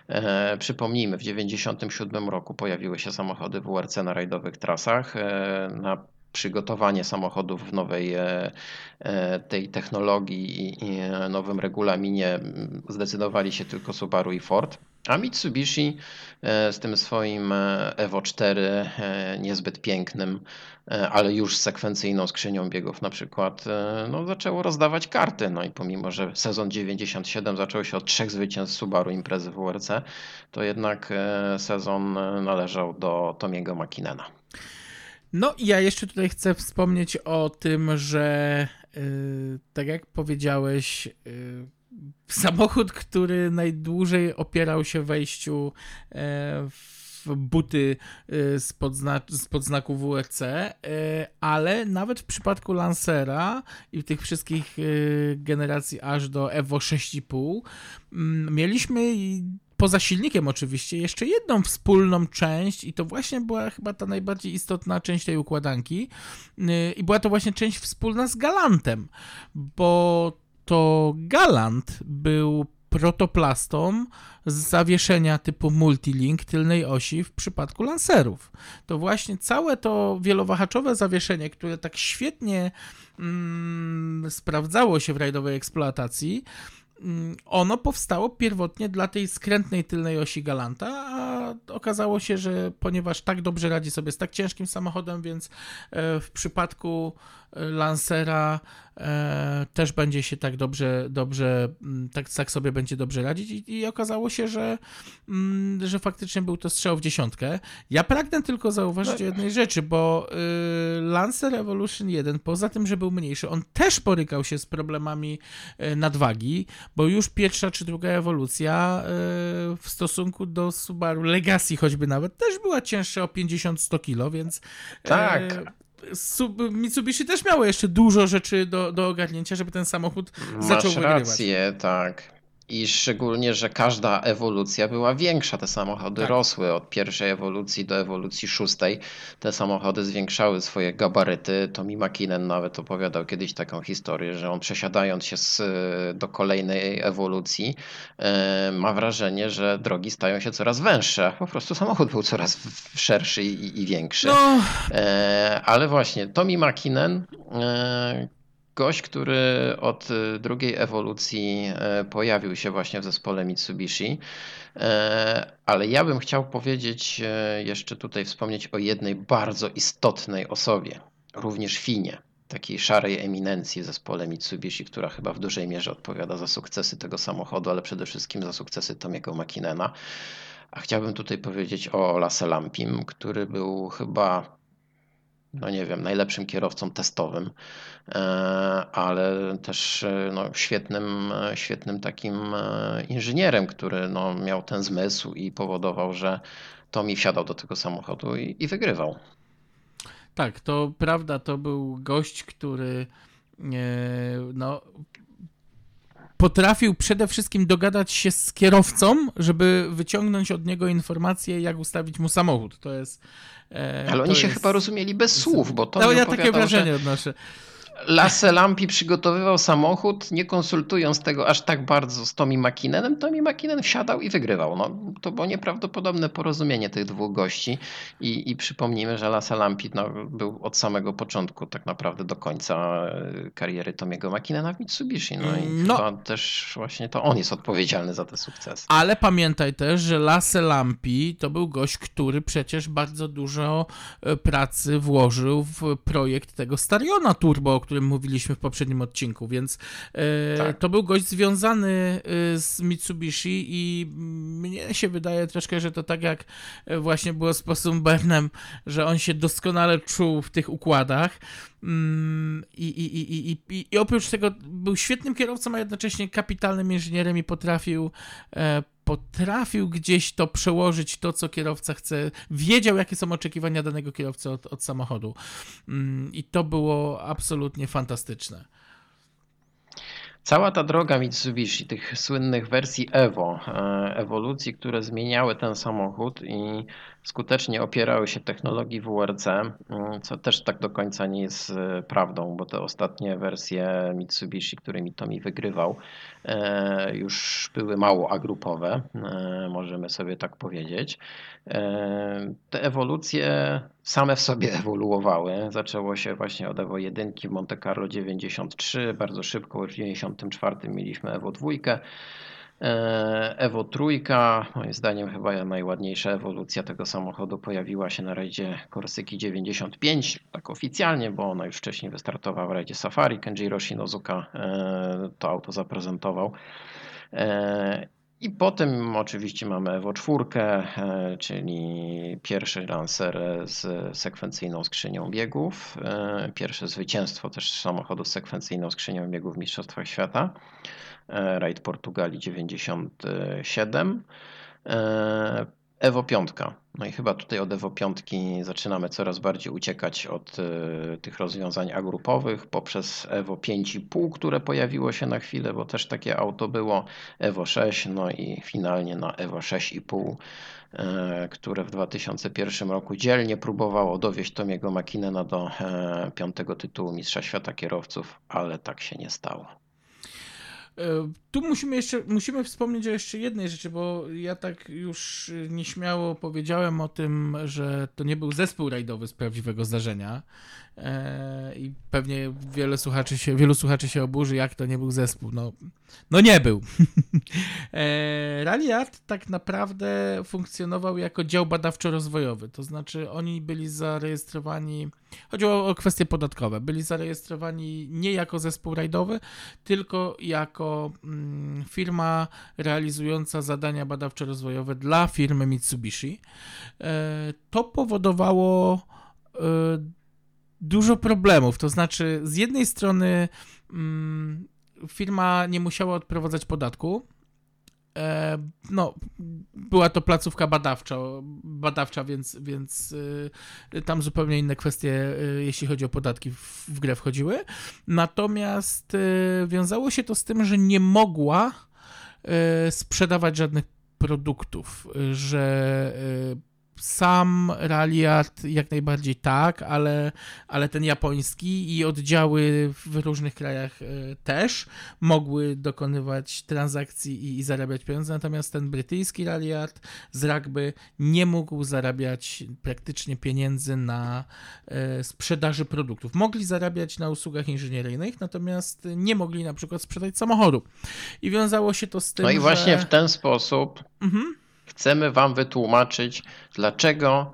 E, przypomnijmy, w 1997 roku pojawiły się samochody WRC na rajdowych trasach. E, na przygotowanie samochodów w nowej e, e, tej technologii i, i nowym regulaminie mm, zdecydowali się tylko Subaru i Ford. A Mitsubishi e, z tym swoim e, Evo 4, e, niezbyt pięknym, ale już sekwencyjną skrzynią biegów na przykład, no, zaczęło rozdawać karty. No i pomimo, że sezon 97 zaczął się od trzech zwycięstw Subaru imprezy WRC, to jednak sezon należał do Tomiego Makinena. No i ja jeszcze tutaj chcę wspomnieć o tym, że yy, tak jak powiedziałeś, yy, samochód, który najdłużej opierał się wejściu e, w buty e, spod, zna, spod znaku WRC, e, ale nawet w przypadku Lancera i tych wszystkich e, generacji aż do Evo 6,5 mm, mieliśmy poza silnikiem oczywiście, jeszcze jedną wspólną część i to właśnie była chyba ta najbardziej istotna część tej układanki i była to właśnie część wspólna z Galantem, bo to Galant był protoplastą z zawieszenia typu multilink tylnej osi w przypadku lancerów. To właśnie całe to wielowahaczowe zawieszenie, które tak świetnie mm, sprawdzało się w rajdowej eksploatacji, mm, ono powstało pierwotnie dla tej skrętnej tylnej osi Galanta, a okazało się, że ponieważ tak dobrze radzi sobie z tak ciężkim samochodem, więc e, w przypadku Lancera e, też będzie się tak dobrze, dobrze mm, tak, tak sobie będzie dobrze radzić i, i okazało się, że, mm, że faktycznie był to strzał w dziesiątkę. Ja pragnę tylko zauważyć o jednej rzeczy, bo y, Lancer Evolution 1, poza tym, że był mniejszy, on też borykał się z problemami y, nadwagi, bo już pierwsza czy druga ewolucja y, w stosunku do Subaru Legacy choćby nawet też była cięższa o 50-100 kilo, więc Tak. Sub- Mitsubishi też miało jeszcze dużo rzeczy do, do ogarnięcia, żeby ten samochód zaczął Masz wygrywać. rację, tak. I szczególnie, że każda ewolucja była większa. Te samochody Tak. rosły od pierwszej ewolucji do ewolucji szóstej. Te samochody zwiększały swoje gabaryty. Tommy Makinen nawet opowiadał kiedyś taką historię, że on przesiadając się z, do kolejnej ewolucji, e, ma wrażenie, że drogi stają się coraz węższe. Po prostu samochód był coraz szerszy i, i większy. No, E, ale właśnie, Tommy Makinen e, gość, który od drugiej ewolucji pojawił się właśnie w zespole Mitsubishi. Ale ja bym chciał powiedzieć, jeszcze tutaj wspomnieć o jednej bardzo istotnej osobie, również Finie takiej szarej eminencji w zespole Mitsubishi, która chyba w dużej mierze odpowiada za sukcesy tego samochodu, ale przede wszystkim za sukcesy Tomiego Makinena. A chciałbym tutaj powiedzieć o Laselampim, który był chyba no nie wiem, najlepszym kierowcą testowym, e, ale też e, no, świetnym, e, świetnym takim inżynierem, który no, miał ten zmysł i powodował, że Tomi wsiadał do tego samochodu i, i wygrywał. Tak, to prawda, to był gość, który no, potrafił przede wszystkim dogadać się z kierowcą, żeby wyciągnąć od niego informacje, jak ustawić mu samochód. To jest. E, Ale oni się chyba rozumieli bez słów, bo to. No, ja takie wrażenie że... odnoszę. Lampi przygotowywał samochód, nie konsultując tego aż tak bardzo z Tommy McKinnonem. Tommy McKinnon wsiadał i wygrywał. No, to było nieprawdopodobne porozumienie tych dwóch gości i, i przypomnijmy, że Lampi no, był od samego początku tak naprawdę do końca e, kariery Tomiego McKinnona w Mitsubishi. No i no. chyba też właśnie to on jest odpowiedzialny za te sukcesy. Ale pamiętaj też, że Lampi to był gość, który przecież bardzo dużo e, pracy włożył w projekt tego Stariona Turbo, którym mówiliśmy w poprzednim odcinku, więc e, tak. to był gość związany e, z Mitsubishi i mnie się wydaje troszkę, że to tak jak e, właśnie było z Posumbernem, że on się doskonale czuł w tych układach. Mm, I, i, i, i, I oprócz tego był świetnym kierowcą, a jednocześnie kapitalnym inżynierem i potrafił potrafił gdzieś to przełożyć, to co kierowca chce, wiedział jakie są oczekiwania danego kierowcy od, od samochodu. Mm, I to było absolutnie fantastyczne. Cała ta droga Mitsubishi, tych słynnych wersji Evo, e, ewolucji, które zmieniały ten samochód i skutecznie opierały się technologii WRC, mm, co też tak do końca nie jest e, prawdą, bo te ostatnie wersje Mitsubishi, którymi Tomi wygrywał, e, już były mało agrupowe, możemy sobie tak powiedzieć. Te ewolucje same w sobie ewoluowały. Zaczęło się właśnie od Evo 1 w Monte Carlo 93, bardzo szybko w 94 mieliśmy Evo 2. Evo trójka, moim zdaniem chyba najładniejsza ewolucja tego samochodu pojawiła się na rajdzie Korsyki 95, tak oficjalnie, bo ona już wcześniej wystartowała w rajdzie Safari. Kenjiro Shinozuka e, to auto zaprezentował. E, i potem oczywiście mamy Evo 4, e, czyli pierwszy lancer z sekwencyjną skrzynią biegów. E, pierwsze zwycięstwo też samochodu z sekwencyjną skrzynią biegów w Mistrzostwach Świata. E, Raid Portugalii 97. Evo 5. No i chyba tutaj od Evo 5 zaczynamy coraz bardziej uciekać od y, tych rozwiązań agrupowych poprzez Evo 5,5, które pojawiło się na chwilę, bo też takie auto było, Evo 6, no i finalnie na Evo 6,5, y, które w 2001 roku dzielnie próbowało dowieść Tomiego Makinena do piątego tytułu Mistrza Świata Kierowców, ale tak się nie stało. Uh. Tu musimy jeszcze musimy wspomnieć o jeszcze jednej rzeczy, bo ja tak już nieśmiało powiedziałem o tym, że to nie był zespół rajdowy z prawdziwego zdarzenia. E, I pewnie wiele słuchaczy się, wielu słuchaczy się oburzy, jak to nie był zespół. No, no nie był. E, Art tak naprawdę funkcjonował jako dział badawczo-rozwojowy, to znaczy oni byli zarejestrowani, chodziło o kwestie podatkowe, byli zarejestrowani nie jako zespół rajdowy, tylko jako mm, firma realizująca zadania badawczo-rozwojowe dla firmy Mitsubishi. E, to powodowało dużo problemów. To znaczy, z jednej strony mm, firma nie musiała odprowadzać podatku. E, no, była to placówka badawcza, badawcza więc, więc y, tam zupełnie inne kwestie, y, jeśli chodzi o podatki, w, grę wchodziły. Natomiast y, wiązało się to z tym, że nie mogła sprzedawać żadnych produktów, że sam Ralliart jak najbardziej tak, ale, ale ten japoński i oddziały w różnych krajach e, też mogły dokonywać transakcji i, i zarabiać pieniądze, natomiast ten brytyjski Ralliart z rugby nie mógł zarabiać praktycznie pieniędzy na e, sprzedaży produktów. Mogli zarabiać na usługach inżynieryjnych, natomiast nie mogli na przykład sprzedać samochodu. I wiązało się to z tym, No i właśnie że... w ten sposób Mhm. Chcemy Wam wytłumaczyć, dlaczego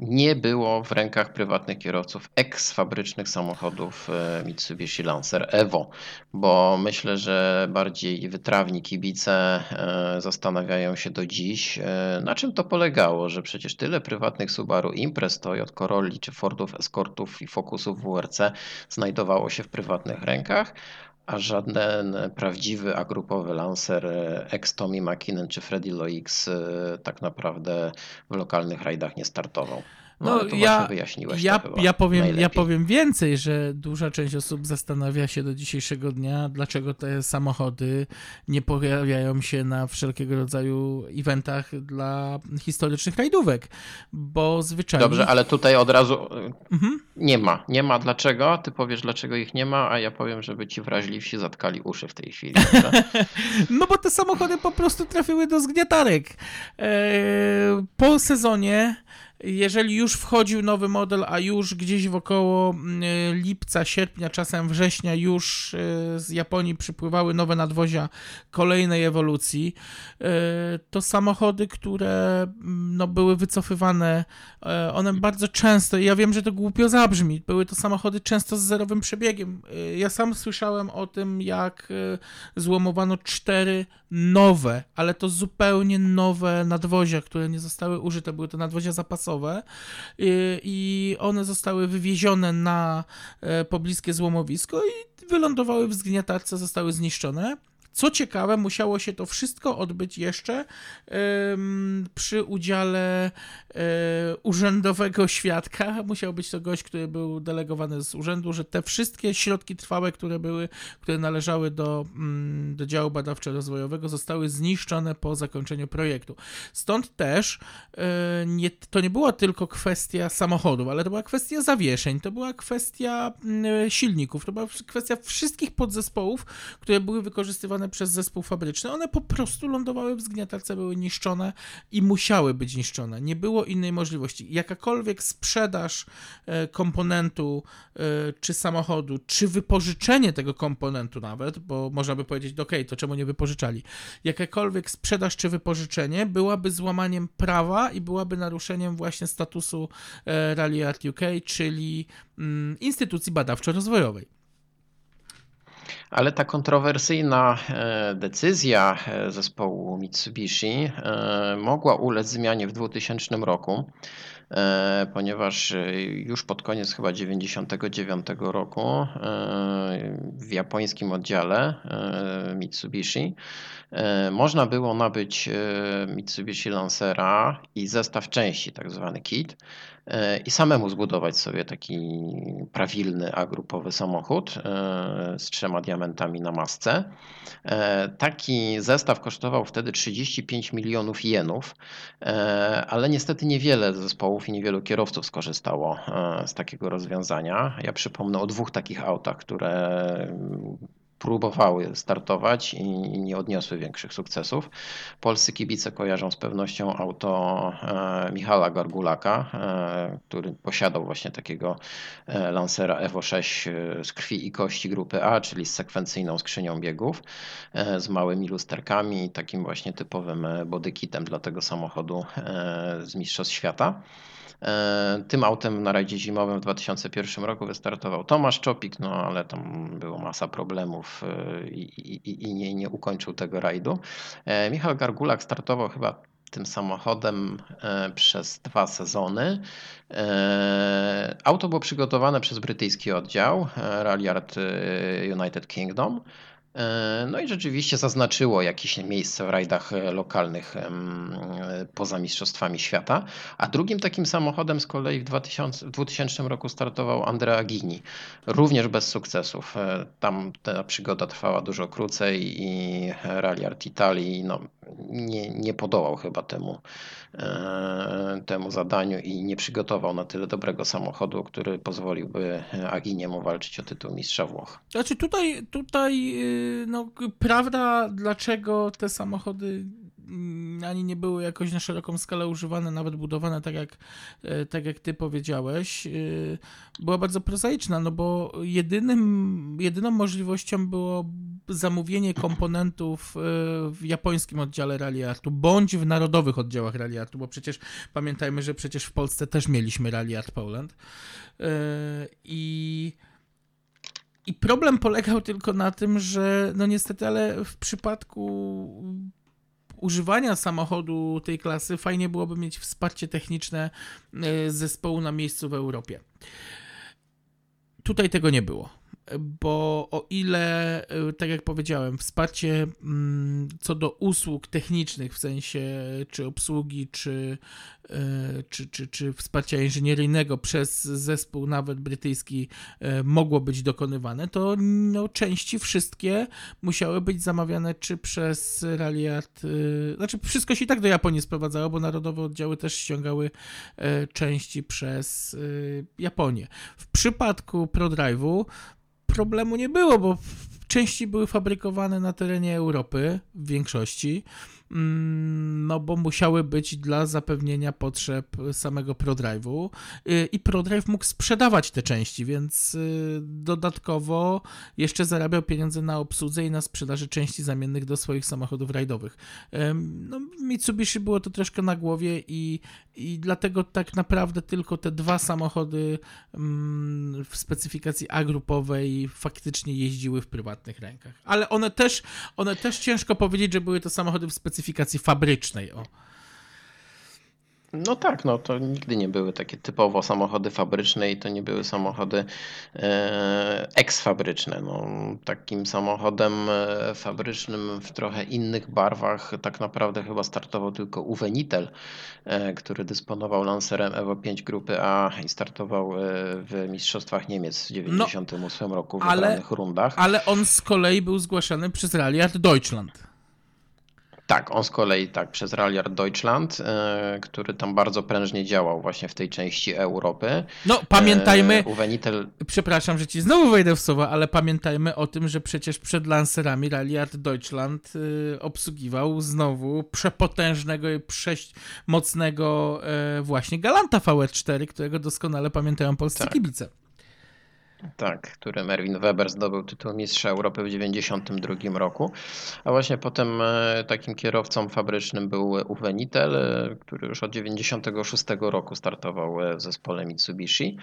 nie było w rękach prywatnych kierowców eks-fabrycznych samochodów e, Mitsubishi Lancer Evo, bo myślę, że bardziej wytrawni kibice e, zastanawiają się do dziś, e, na czym to polegało, że przecież tyle prywatnych Subaru Imprez, Toyota Corolli czy Fordów Escortów i Focusów WRC znajdowało się w prywatnych rękach, a żaden prawdziwy agrupowy lancer e, ex Tommy McKinnon czy Freddy Loix e, tak naprawdę w lokalnych rajdach nie startował. No, No, to ja- właśnie wyjaśniłeś Ja, ja, powiem, ja powiem więcej, że duża część osób zastanawia się do dzisiejszego dnia, dlaczego te samochody nie pojawiają się na wszelkiego rodzaju eventach dla historycznych rajdówek, bo zwyczajnie... Dobrze, ale tutaj od razu Mhm. nie ma. Nie ma dlaczego. Ty powiesz, dlaczego ich nie ma, a ja powiem, żeby ci wrażliwsi zatkali uszy w tej chwili. No bo te samochody po prostu trafiły do zgniatarek. Eee, po sezonie, jeżeli już wchodził nowy model, a już gdzieś wokoło mm, lipca, sierpnia, czasem września już e, z Japonii przypływały nowe nadwozia kolejnej ewolucji, e, to samochody, które mm, no, były wycofywane, e, one bardzo często, ja wiem, że to głupio zabrzmi, były to samochody często z zerowym przebiegiem. Ja sam słyszałem o tym, jak złomowano cztery nowe, ale to zupełnie nowe nadwozia, które nie zostały użyte. Były to nadwozia zapasowe i, i one zostały wywiezione na e, pobliskie złomowisko i wylądowały w zgniatarce, zostały zniszczone. Co ciekawe, musiało się to wszystko odbyć jeszcze przy udziale e, urzędowego świadka. Musiał być to gość, który był delegowany z urzędu, że te wszystkie środki trwałe, które były, które należały do, mm, do działu badawczo-rozwojowego, zostały zniszczone po zakończeniu projektu. Stąd też e, nie, to nie była tylko kwestia samochodów, ale to była kwestia zawieszeń, to była kwestia mm, silników, to była kwestia wszystkich podzespołów, które były wykorzystywane przez zespół fabryczny. One po prostu lądowały w zgniatarce, były niszczone i musiały być niszczone. Nie było innej możliwości. Jakakolwiek sprzedaż e, komponentu e, czy samochodu, czy wypożyczenie tego komponentu nawet, bo można by powiedzieć, ok, to czemu nie wypożyczali? Jakakolwiek sprzedaż czy wypożyczenie byłaby złamaniem prawa i byłaby naruszeniem właśnie statusu e, Rally Art UK, czyli mm, instytucji badawczo-rozwojowej. Ale ta kontrowersyjna e, decyzja e, zespołu Mitsubishi e, mogła ulec zmianie w 2000 roku, ponieważ już pod koniec chyba 99 roku w japońskim oddziale Mitsubishi można było nabyć Mitsubishi Lancera i zestaw części, tak zwany kit, i samemu zbudować sobie taki prawilny agrupowy samochód e, z trzema diamentami na masce. E, Taki zestaw kosztował wtedy 35 milionów jenów, e, ale niestety niewiele zespołów i niewielu kierowców skorzystało z takiego rozwiązania. Ja przypomnę o dwóch takich autach, które próbowały startować i nie odniosły większych sukcesów. Polscy kibice kojarzą z pewnością auto e, Michala Gargulaka, e, który posiadał właśnie takiego e, Lancera Evo 6 e, z krwi i kości grupy A, czyli z sekwencyjną skrzynią biegów, z małymi lusterkami i takim właśnie typowym bodykitem dla tego samochodu z Mistrzostw Świata. E, Tym autem na rajdzie zimowym w 2001 roku wystartował Tomasz Czopik, no ale tam było masa problemów e, i, i, i nie, nie ukończył tego rajdu. E, Michał Gargulak startował chyba tym samochodem przez dwa sezony. Auto było przygotowane przez brytyjski oddział Rally Art e, United Kingdom. E, No i rzeczywiście zaznaczyło jakieś miejsce w rajdach e, lokalnych e, poza Mistrzostwami Świata. A drugim takim samochodem z kolei w 2000, w 2000 roku startował Andrea Gini, również bez sukcesów. Tam ta przygoda trwała dużo krócej i Rally Art Italii no, nie, nie podołał chyba temu, e, temu zadaniu i nie przygotował na tyle dobrego samochodu, który pozwoliłby Aginiemu walczyć o tytuł mistrza Włoch. Znaczy tutaj, tutaj y, no, prawda, dlaczego te samochody mm, ani nie były jakoś na szeroką skalę używane, nawet budowane tak jak, e, tak jak ty powiedziałeś, y, była bardzo prozaiczna, no bo jedynym, jedyną możliwością było zamówienie komponentów y, w japońskim oddziale Rallyartu, bądź w narodowych oddziałach Rallyartu, bo przecież pamiętajmy, że przecież w Polsce też mieliśmy Rallyart Poland. Y, I i problem polegał tylko na tym, że no niestety, ale w przypadku używania samochodu tej klasy fajnie byłoby mieć wsparcie techniczne e, zespołu na miejscu w Europie. Tutaj tego nie było bo o ile, e, tak jak powiedziałem, wsparcie mm, co do usług technicznych, w sensie czy obsługi, czy, e, czy, czy, czy wsparcia inżynieryjnego przez zespół nawet brytyjski e, mogło być dokonywane, to no, części wszystkie musiały być zamawiane czy przez Ralliart, znaczy wszystko się i tak do Japonii sprowadzało, bo narodowe oddziały też ściągały części przez Japonię. W przypadku ProDrive'u problemu nie było, bo części były fabrykowane na terenie Europy w większości. Mm, no bo musiały być dla zapewnienia potrzeb samego ProDrive'u y, i ProDrive mógł sprzedawać te części, więc y, dodatkowo jeszcze zarabiał pieniądze na obsłudze i na sprzedaży części zamiennych do swoich samochodów rajdowych. No, Mitsubishi było to troszkę na głowie i, i dlatego tak naprawdę tylko te dwa samochody mm, w specyfikacji A grupowej faktycznie jeździły w prywatnych rękach. Ale one też, one też ciężko powiedzieć, że były to samochody w specyfikacji specyfikacji fabrycznej. O. No tak, no to nigdy nie były takie typowo samochody fabryczne i to nie były samochody e, eksfabryczne. No, takim samochodem e, fabrycznym w trochę innych barwach tak naprawdę chyba startował tylko Uwe Nittel, e, który dysponował Lancerem Evo 5 grupy A i startował e, w Mistrzostwach Niemiec w 1998 no, roku w ale, rundach. Ale on z kolei był zgłaszany przez Rallyard Deutschland. Tak, on z kolei tak przez Rallyard Deutschland, e, który tam bardzo prężnie działał właśnie w tej części Europy. No, pamiętajmy, e, przepraszam, że ci znowu wejdę w słowa, ale pamiętajmy o tym, że przecież przed Lancerami Rallyard Deutschland e, obsługiwał znowu przepotężnego i prześmocnego właśnie Galanta VR4, którego doskonale pamiętają polscy tak. kibice. Tak, który Merwin Weber zdobył tytuł Mistrza Europy w 1992 roku. A właśnie potem e, takim kierowcą fabrycznym był Uwe Nittel, e, który już od 1996 roku startował e, w zespole Mitsubishi.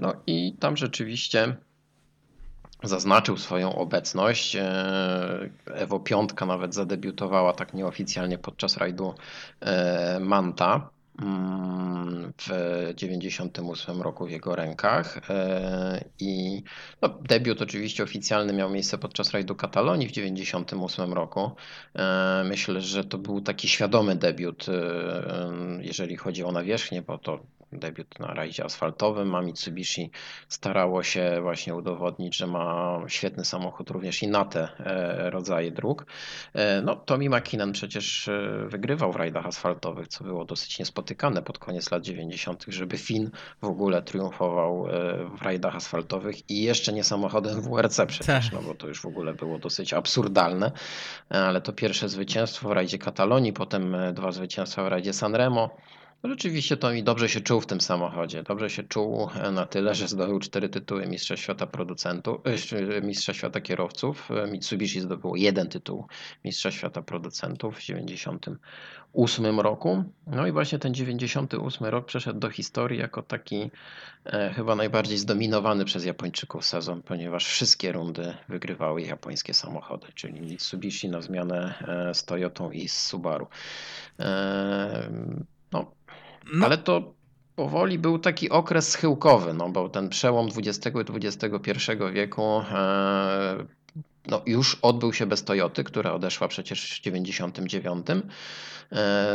No i tam rzeczywiście zaznaczył swoją obecność. Evo 5 nawet zadebiutowała tak nieoficjalnie podczas rajdu Manta. Mm, w 98 roku w jego rękach e, i no, debiut oczywiście oficjalny miał miejsce podczas rajdu Katalonii w 98 roku. E, myślę, że to był taki świadomy debiut, e, jeżeli chodzi o nawierzchnię, bo to debiut na rajdzie asfaltowym, a Mitsubishi starało się właśnie udowodnić, że ma świetny samochód również i na te e, rodzaje dróg. E, no, Tommy McKinnon przecież e, wygrywał w rajdach asfaltowych, co było dosyć niespotykane pod koniec lat 90., żeby Finn w ogóle triumfował w rajdach asfaltowych i jeszcze nie samochodem WRC przecież, no bo to już w ogóle było dosyć absurdalne, ale to pierwsze zwycięstwo w rajdzie Katalonii, potem dwa zwycięstwa w rajdzie Sanremo. Rzeczywiście to mi dobrze się czuł w tym samochodzie. Dobrze się czuł na tyle, że zdobył cztery tytuły Mistrza Świata Producentów, e, Mistrza Świata Kierowców. Mitsubishi zdobyło jeden tytuł Mistrza Świata Producentów w 98 roku. No i właśnie ten 98 rok przeszedł do historii jako taki e, chyba najbardziej zdominowany przez Japończyków sezon, ponieważ wszystkie rundy wygrywały japońskie samochody, czyli Mitsubishi na zmianę e, z Toyotą i z Subaru. No, no. Ale to powoli był taki okres schyłkowy, no bo ten przełom XX i XXI wieku e, no, już odbył się bez Toyoty, która odeszła przecież w 99 e,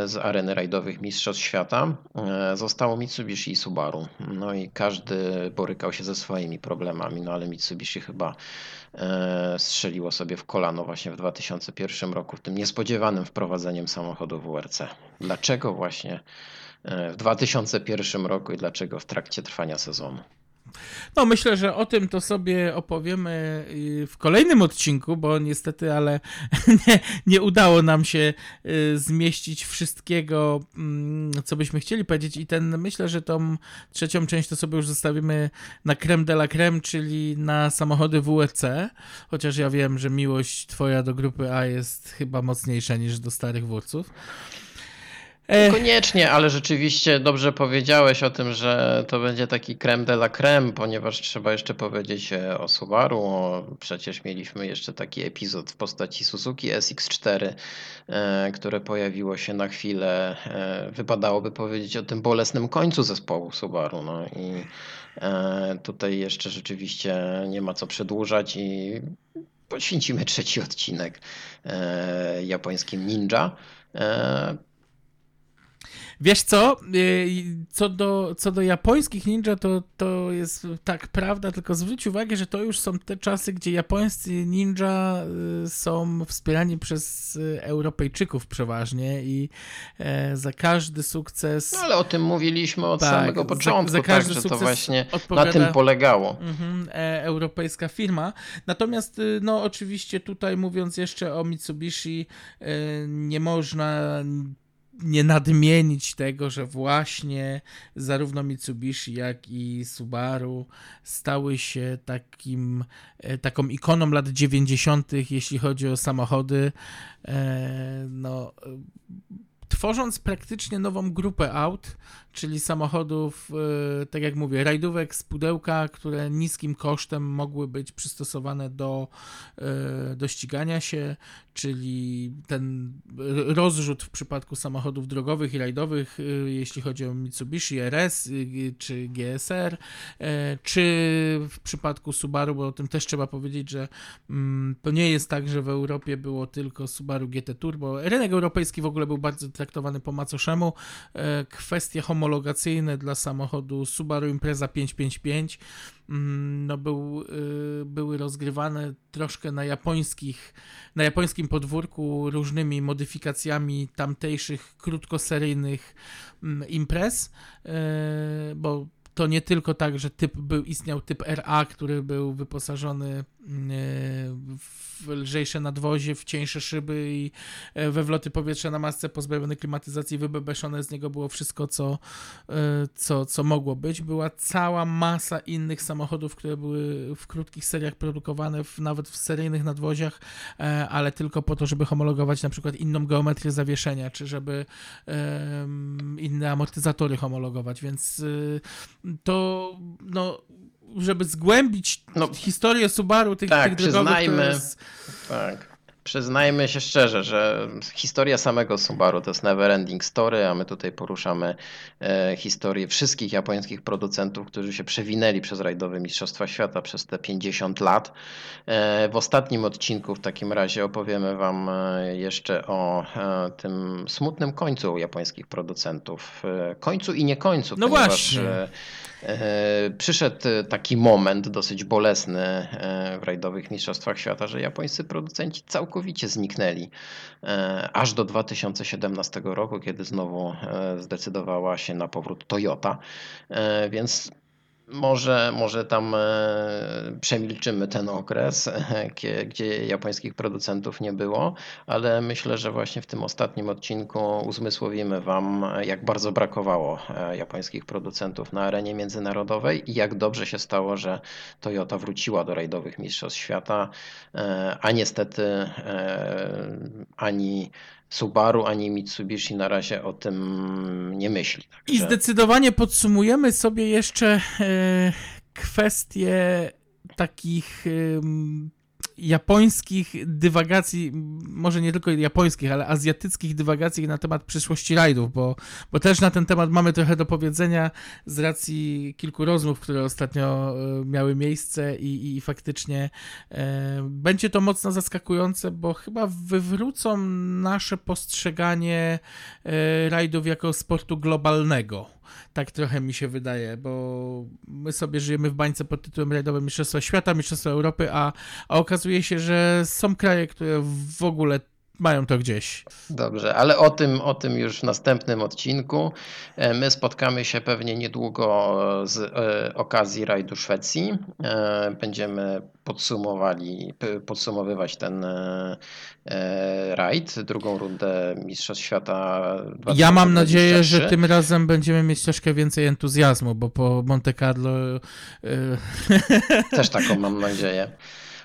z areny rajdowych Mistrzostw Świata. E, Zostało Mitsubishi i Subaru. No i każdy borykał się ze swoimi problemami, no ale Mitsubishi chyba strzeliło sobie w kolano właśnie w 2001 roku, tym niespodziewanym wprowadzeniem samochodu WRC. Dlaczego właśnie w 2001 roku i dlaczego w trakcie trwania sezonu? No, myślę, że o tym to sobie opowiemy y, w kolejnym odcinku, bo niestety, ale nie, nie udało nam się y, zmieścić wszystkiego, mm, co byśmy chcieli powiedzieć. I ten, myślę, że tą trzecią część to sobie już zostawimy na creme de la creme, czyli na samochody WEC. Chociaż ja wiem, że miłość twoja do grupy A jest chyba mocniejsza niż do starych wórców. Koniecznie, ale rzeczywiście dobrze powiedziałeś o tym, że to będzie taki creme de la creme, ponieważ trzeba jeszcze powiedzieć e, o Subaru. Przecież mieliśmy jeszcze taki epizod w postaci Suzuki SX4, e, które pojawiło się na chwilę. E, wypadałoby powiedzieć o tym bolesnym końcu zespołu Subaru. No i tutaj jeszcze rzeczywiście nie ma co przedłużać i poświęcimy trzeci odcinek japońskim Ninja. Wiesz co? Y, Co do, co do japońskich ninja, to, to jest tak prawda, tylko zwróć uwagę, że to już są te czasy, gdzie japońscy ninja y, są wspierani przez y, Europejczyków przeważnie i e, za każdy sukces. No ale o tym mówiliśmy od Tak, samego za- początku, za każdy tak, że to właśnie na tym polegało. Mhm, e, europejska firma. Natomiast, no oczywiście tutaj mówiąc jeszcze o Mitsubishi, nie można nie nadmienić tego, że właśnie zarówno Mitsubishi, jak i Subaru stały się takim, e, taką ikoną lat 90., jeśli chodzi o samochody. E, No, e, tworząc praktycznie nową grupę aut, czyli samochodów, e, tak jak mówię, rajdówek z pudełka, które niskim kosztem mogły być przystosowane do, e, do ścigania się, czyli ten rozrzut w przypadku samochodów drogowych i rajdowych, e, jeśli chodzi o Mitsubishi RS y, czy GSR, czy w przypadku Subaru, bo o tym też trzeba powiedzieć, że mm, to nie jest tak, że w Europie było tylko Subaru GT Turbo. Rynek europejski w ogóle był bardzo traktowany po macoszemu. E, Kwestie homologacyjne dla samochodu Subaru Impreza 555 mm, no był, y, były rozgrywane troszkę na japońskich, na japońskim podwórku różnymi modyfikacjami tamtejszych krótkoseryjnych mm, imprez, e, bo to nie tylko tak, że typ był, istniał typ RA, który był wyposażony e, w lżejsze nadwozie, w cieńsze szyby i e, we wloty powietrza na masce pozbawione klimatyzacji, wybebeszone z niego było wszystko, co, e, co, co mogło być. Była cała masa innych samochodów, które były w krótkich seriach produkowane, w, nawet w seryjnych nadwoziach, ale tylko po to, żeby homologować na przykład inną geometrię zawieszenia, czy żeby inne amortyzatory homologować, więc to no żeby zgłębić No, historię Subaru tych, tak, tych drogowych, przyznajmy. jest... Tak. Przyznajmy się szczerze, że historia samego Subaru to jest never ending story, a my tutaj poruszamy e, historię wszystkich japońskich producentów, którzy się przewinęli przez rajdowe Mistrzostwa Świata przez te 50 lat. E, w ostatnim odcinku w takim razie opowiemy Wam e, jeszcze o e, tym smutnym końcu japońskich producentów. E, końcu i nie końcu, No ponieważ właśnie. e, Przyszedł taki moment dosyć bolesny w rajdowych mistrzostwach świata, że japońscy producenci całkowicie zniknęli. E, Aż do 2017 roku, kiedy znowu e, zdecydowała się na powrót Toyota. E, Więc może, może tam e, przemilczymy ten okres, e, kie- gdzie japońskich producentów nie było, ale myślę, że właśnie w tym ostatnim odcinku uzmysłowimy Wam, jak bardzo brakowało e, japońskich producentów na arenie międzynarodowej i jak dobrze się stało, że Toyota wróciła do rajdowych mistrzostw świata, e, a niestety ani Subaru, ani Mitsubishi na razie o tym nie myśli. I Także- zdecydowanie podsumujemy sobie jeszcze e, kwestie takich japońskich dywagacji, może nie tylko japońskich, ale azjatyckich dywagacji na temat przyszłości rajdów, bo, bo też na ten temat mamy trochę do powiedzenia z racji kilku rozmów, które ostatnio e, miały miejsce i, i faktycznie e, będzie to mocno zaskakujące, bo chyba wywrócą nasze postrzeganie e, rajdów jako sportu globalnego. Tak trochę mi się wydaje, bo my sobie żyjemy w bańce pod tytułem rajdowe Mistrzostwa Świata, Mistrzostwa Europy, a, a okazuje się, że są kraje, które w ogóle mają to gdzieś. Dobrze, ale o tym, o tym już w następnym odcinku. E, my spotkamy się pewnie niedługo z e, okazji rajdu Szwecji. E, będziemy podsumowali, podsumowywać ten rajd, drugą rundę Mistrzostw Świata. 2023. Ja mam nadzieję, że tym razem będziemy mieć troszkę więcej entuzjazmu, bo po Monte Carlo. Też taką mam nadzieję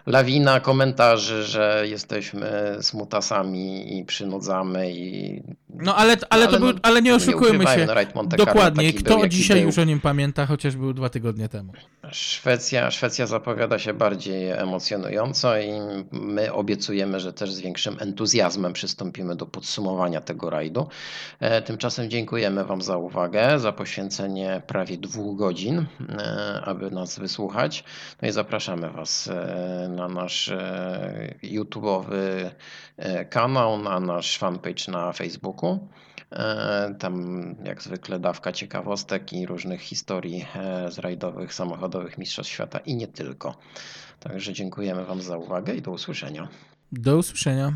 lawina komentarzy, że jesteśmy smutasami i przynudzamy i... No ale, ale, ale to był, no, ale nie oszukujmy nie się. No, Dokładnie, kto był, dzisiaj był. już o nim pamięta, chociaż był dwa tygodnie temu. Szwecja, Szwecja zapowiada się bardziej emocjonująco i my obiecujemy, że też z większym entuzjazmem przystąpimy do podsumowania tego rajdu. E, tymczasem dziękujemy Wam za uwagę, za poświęcenie prawie dwóch godzin, e, aby nas wysłuchać. No i zapraszamy Was e, na nasz e, YouTube'owy e, kanał, na nasz fanpage na Facebooku. E, tam jak zwykle dawka ciekawostek i różnych historii z rajdowych, samochodowych Mistrzostw Świata i nie tylko. Także dziękujemy Wam za uwagę i do usłyszenia. Do usłyszenia.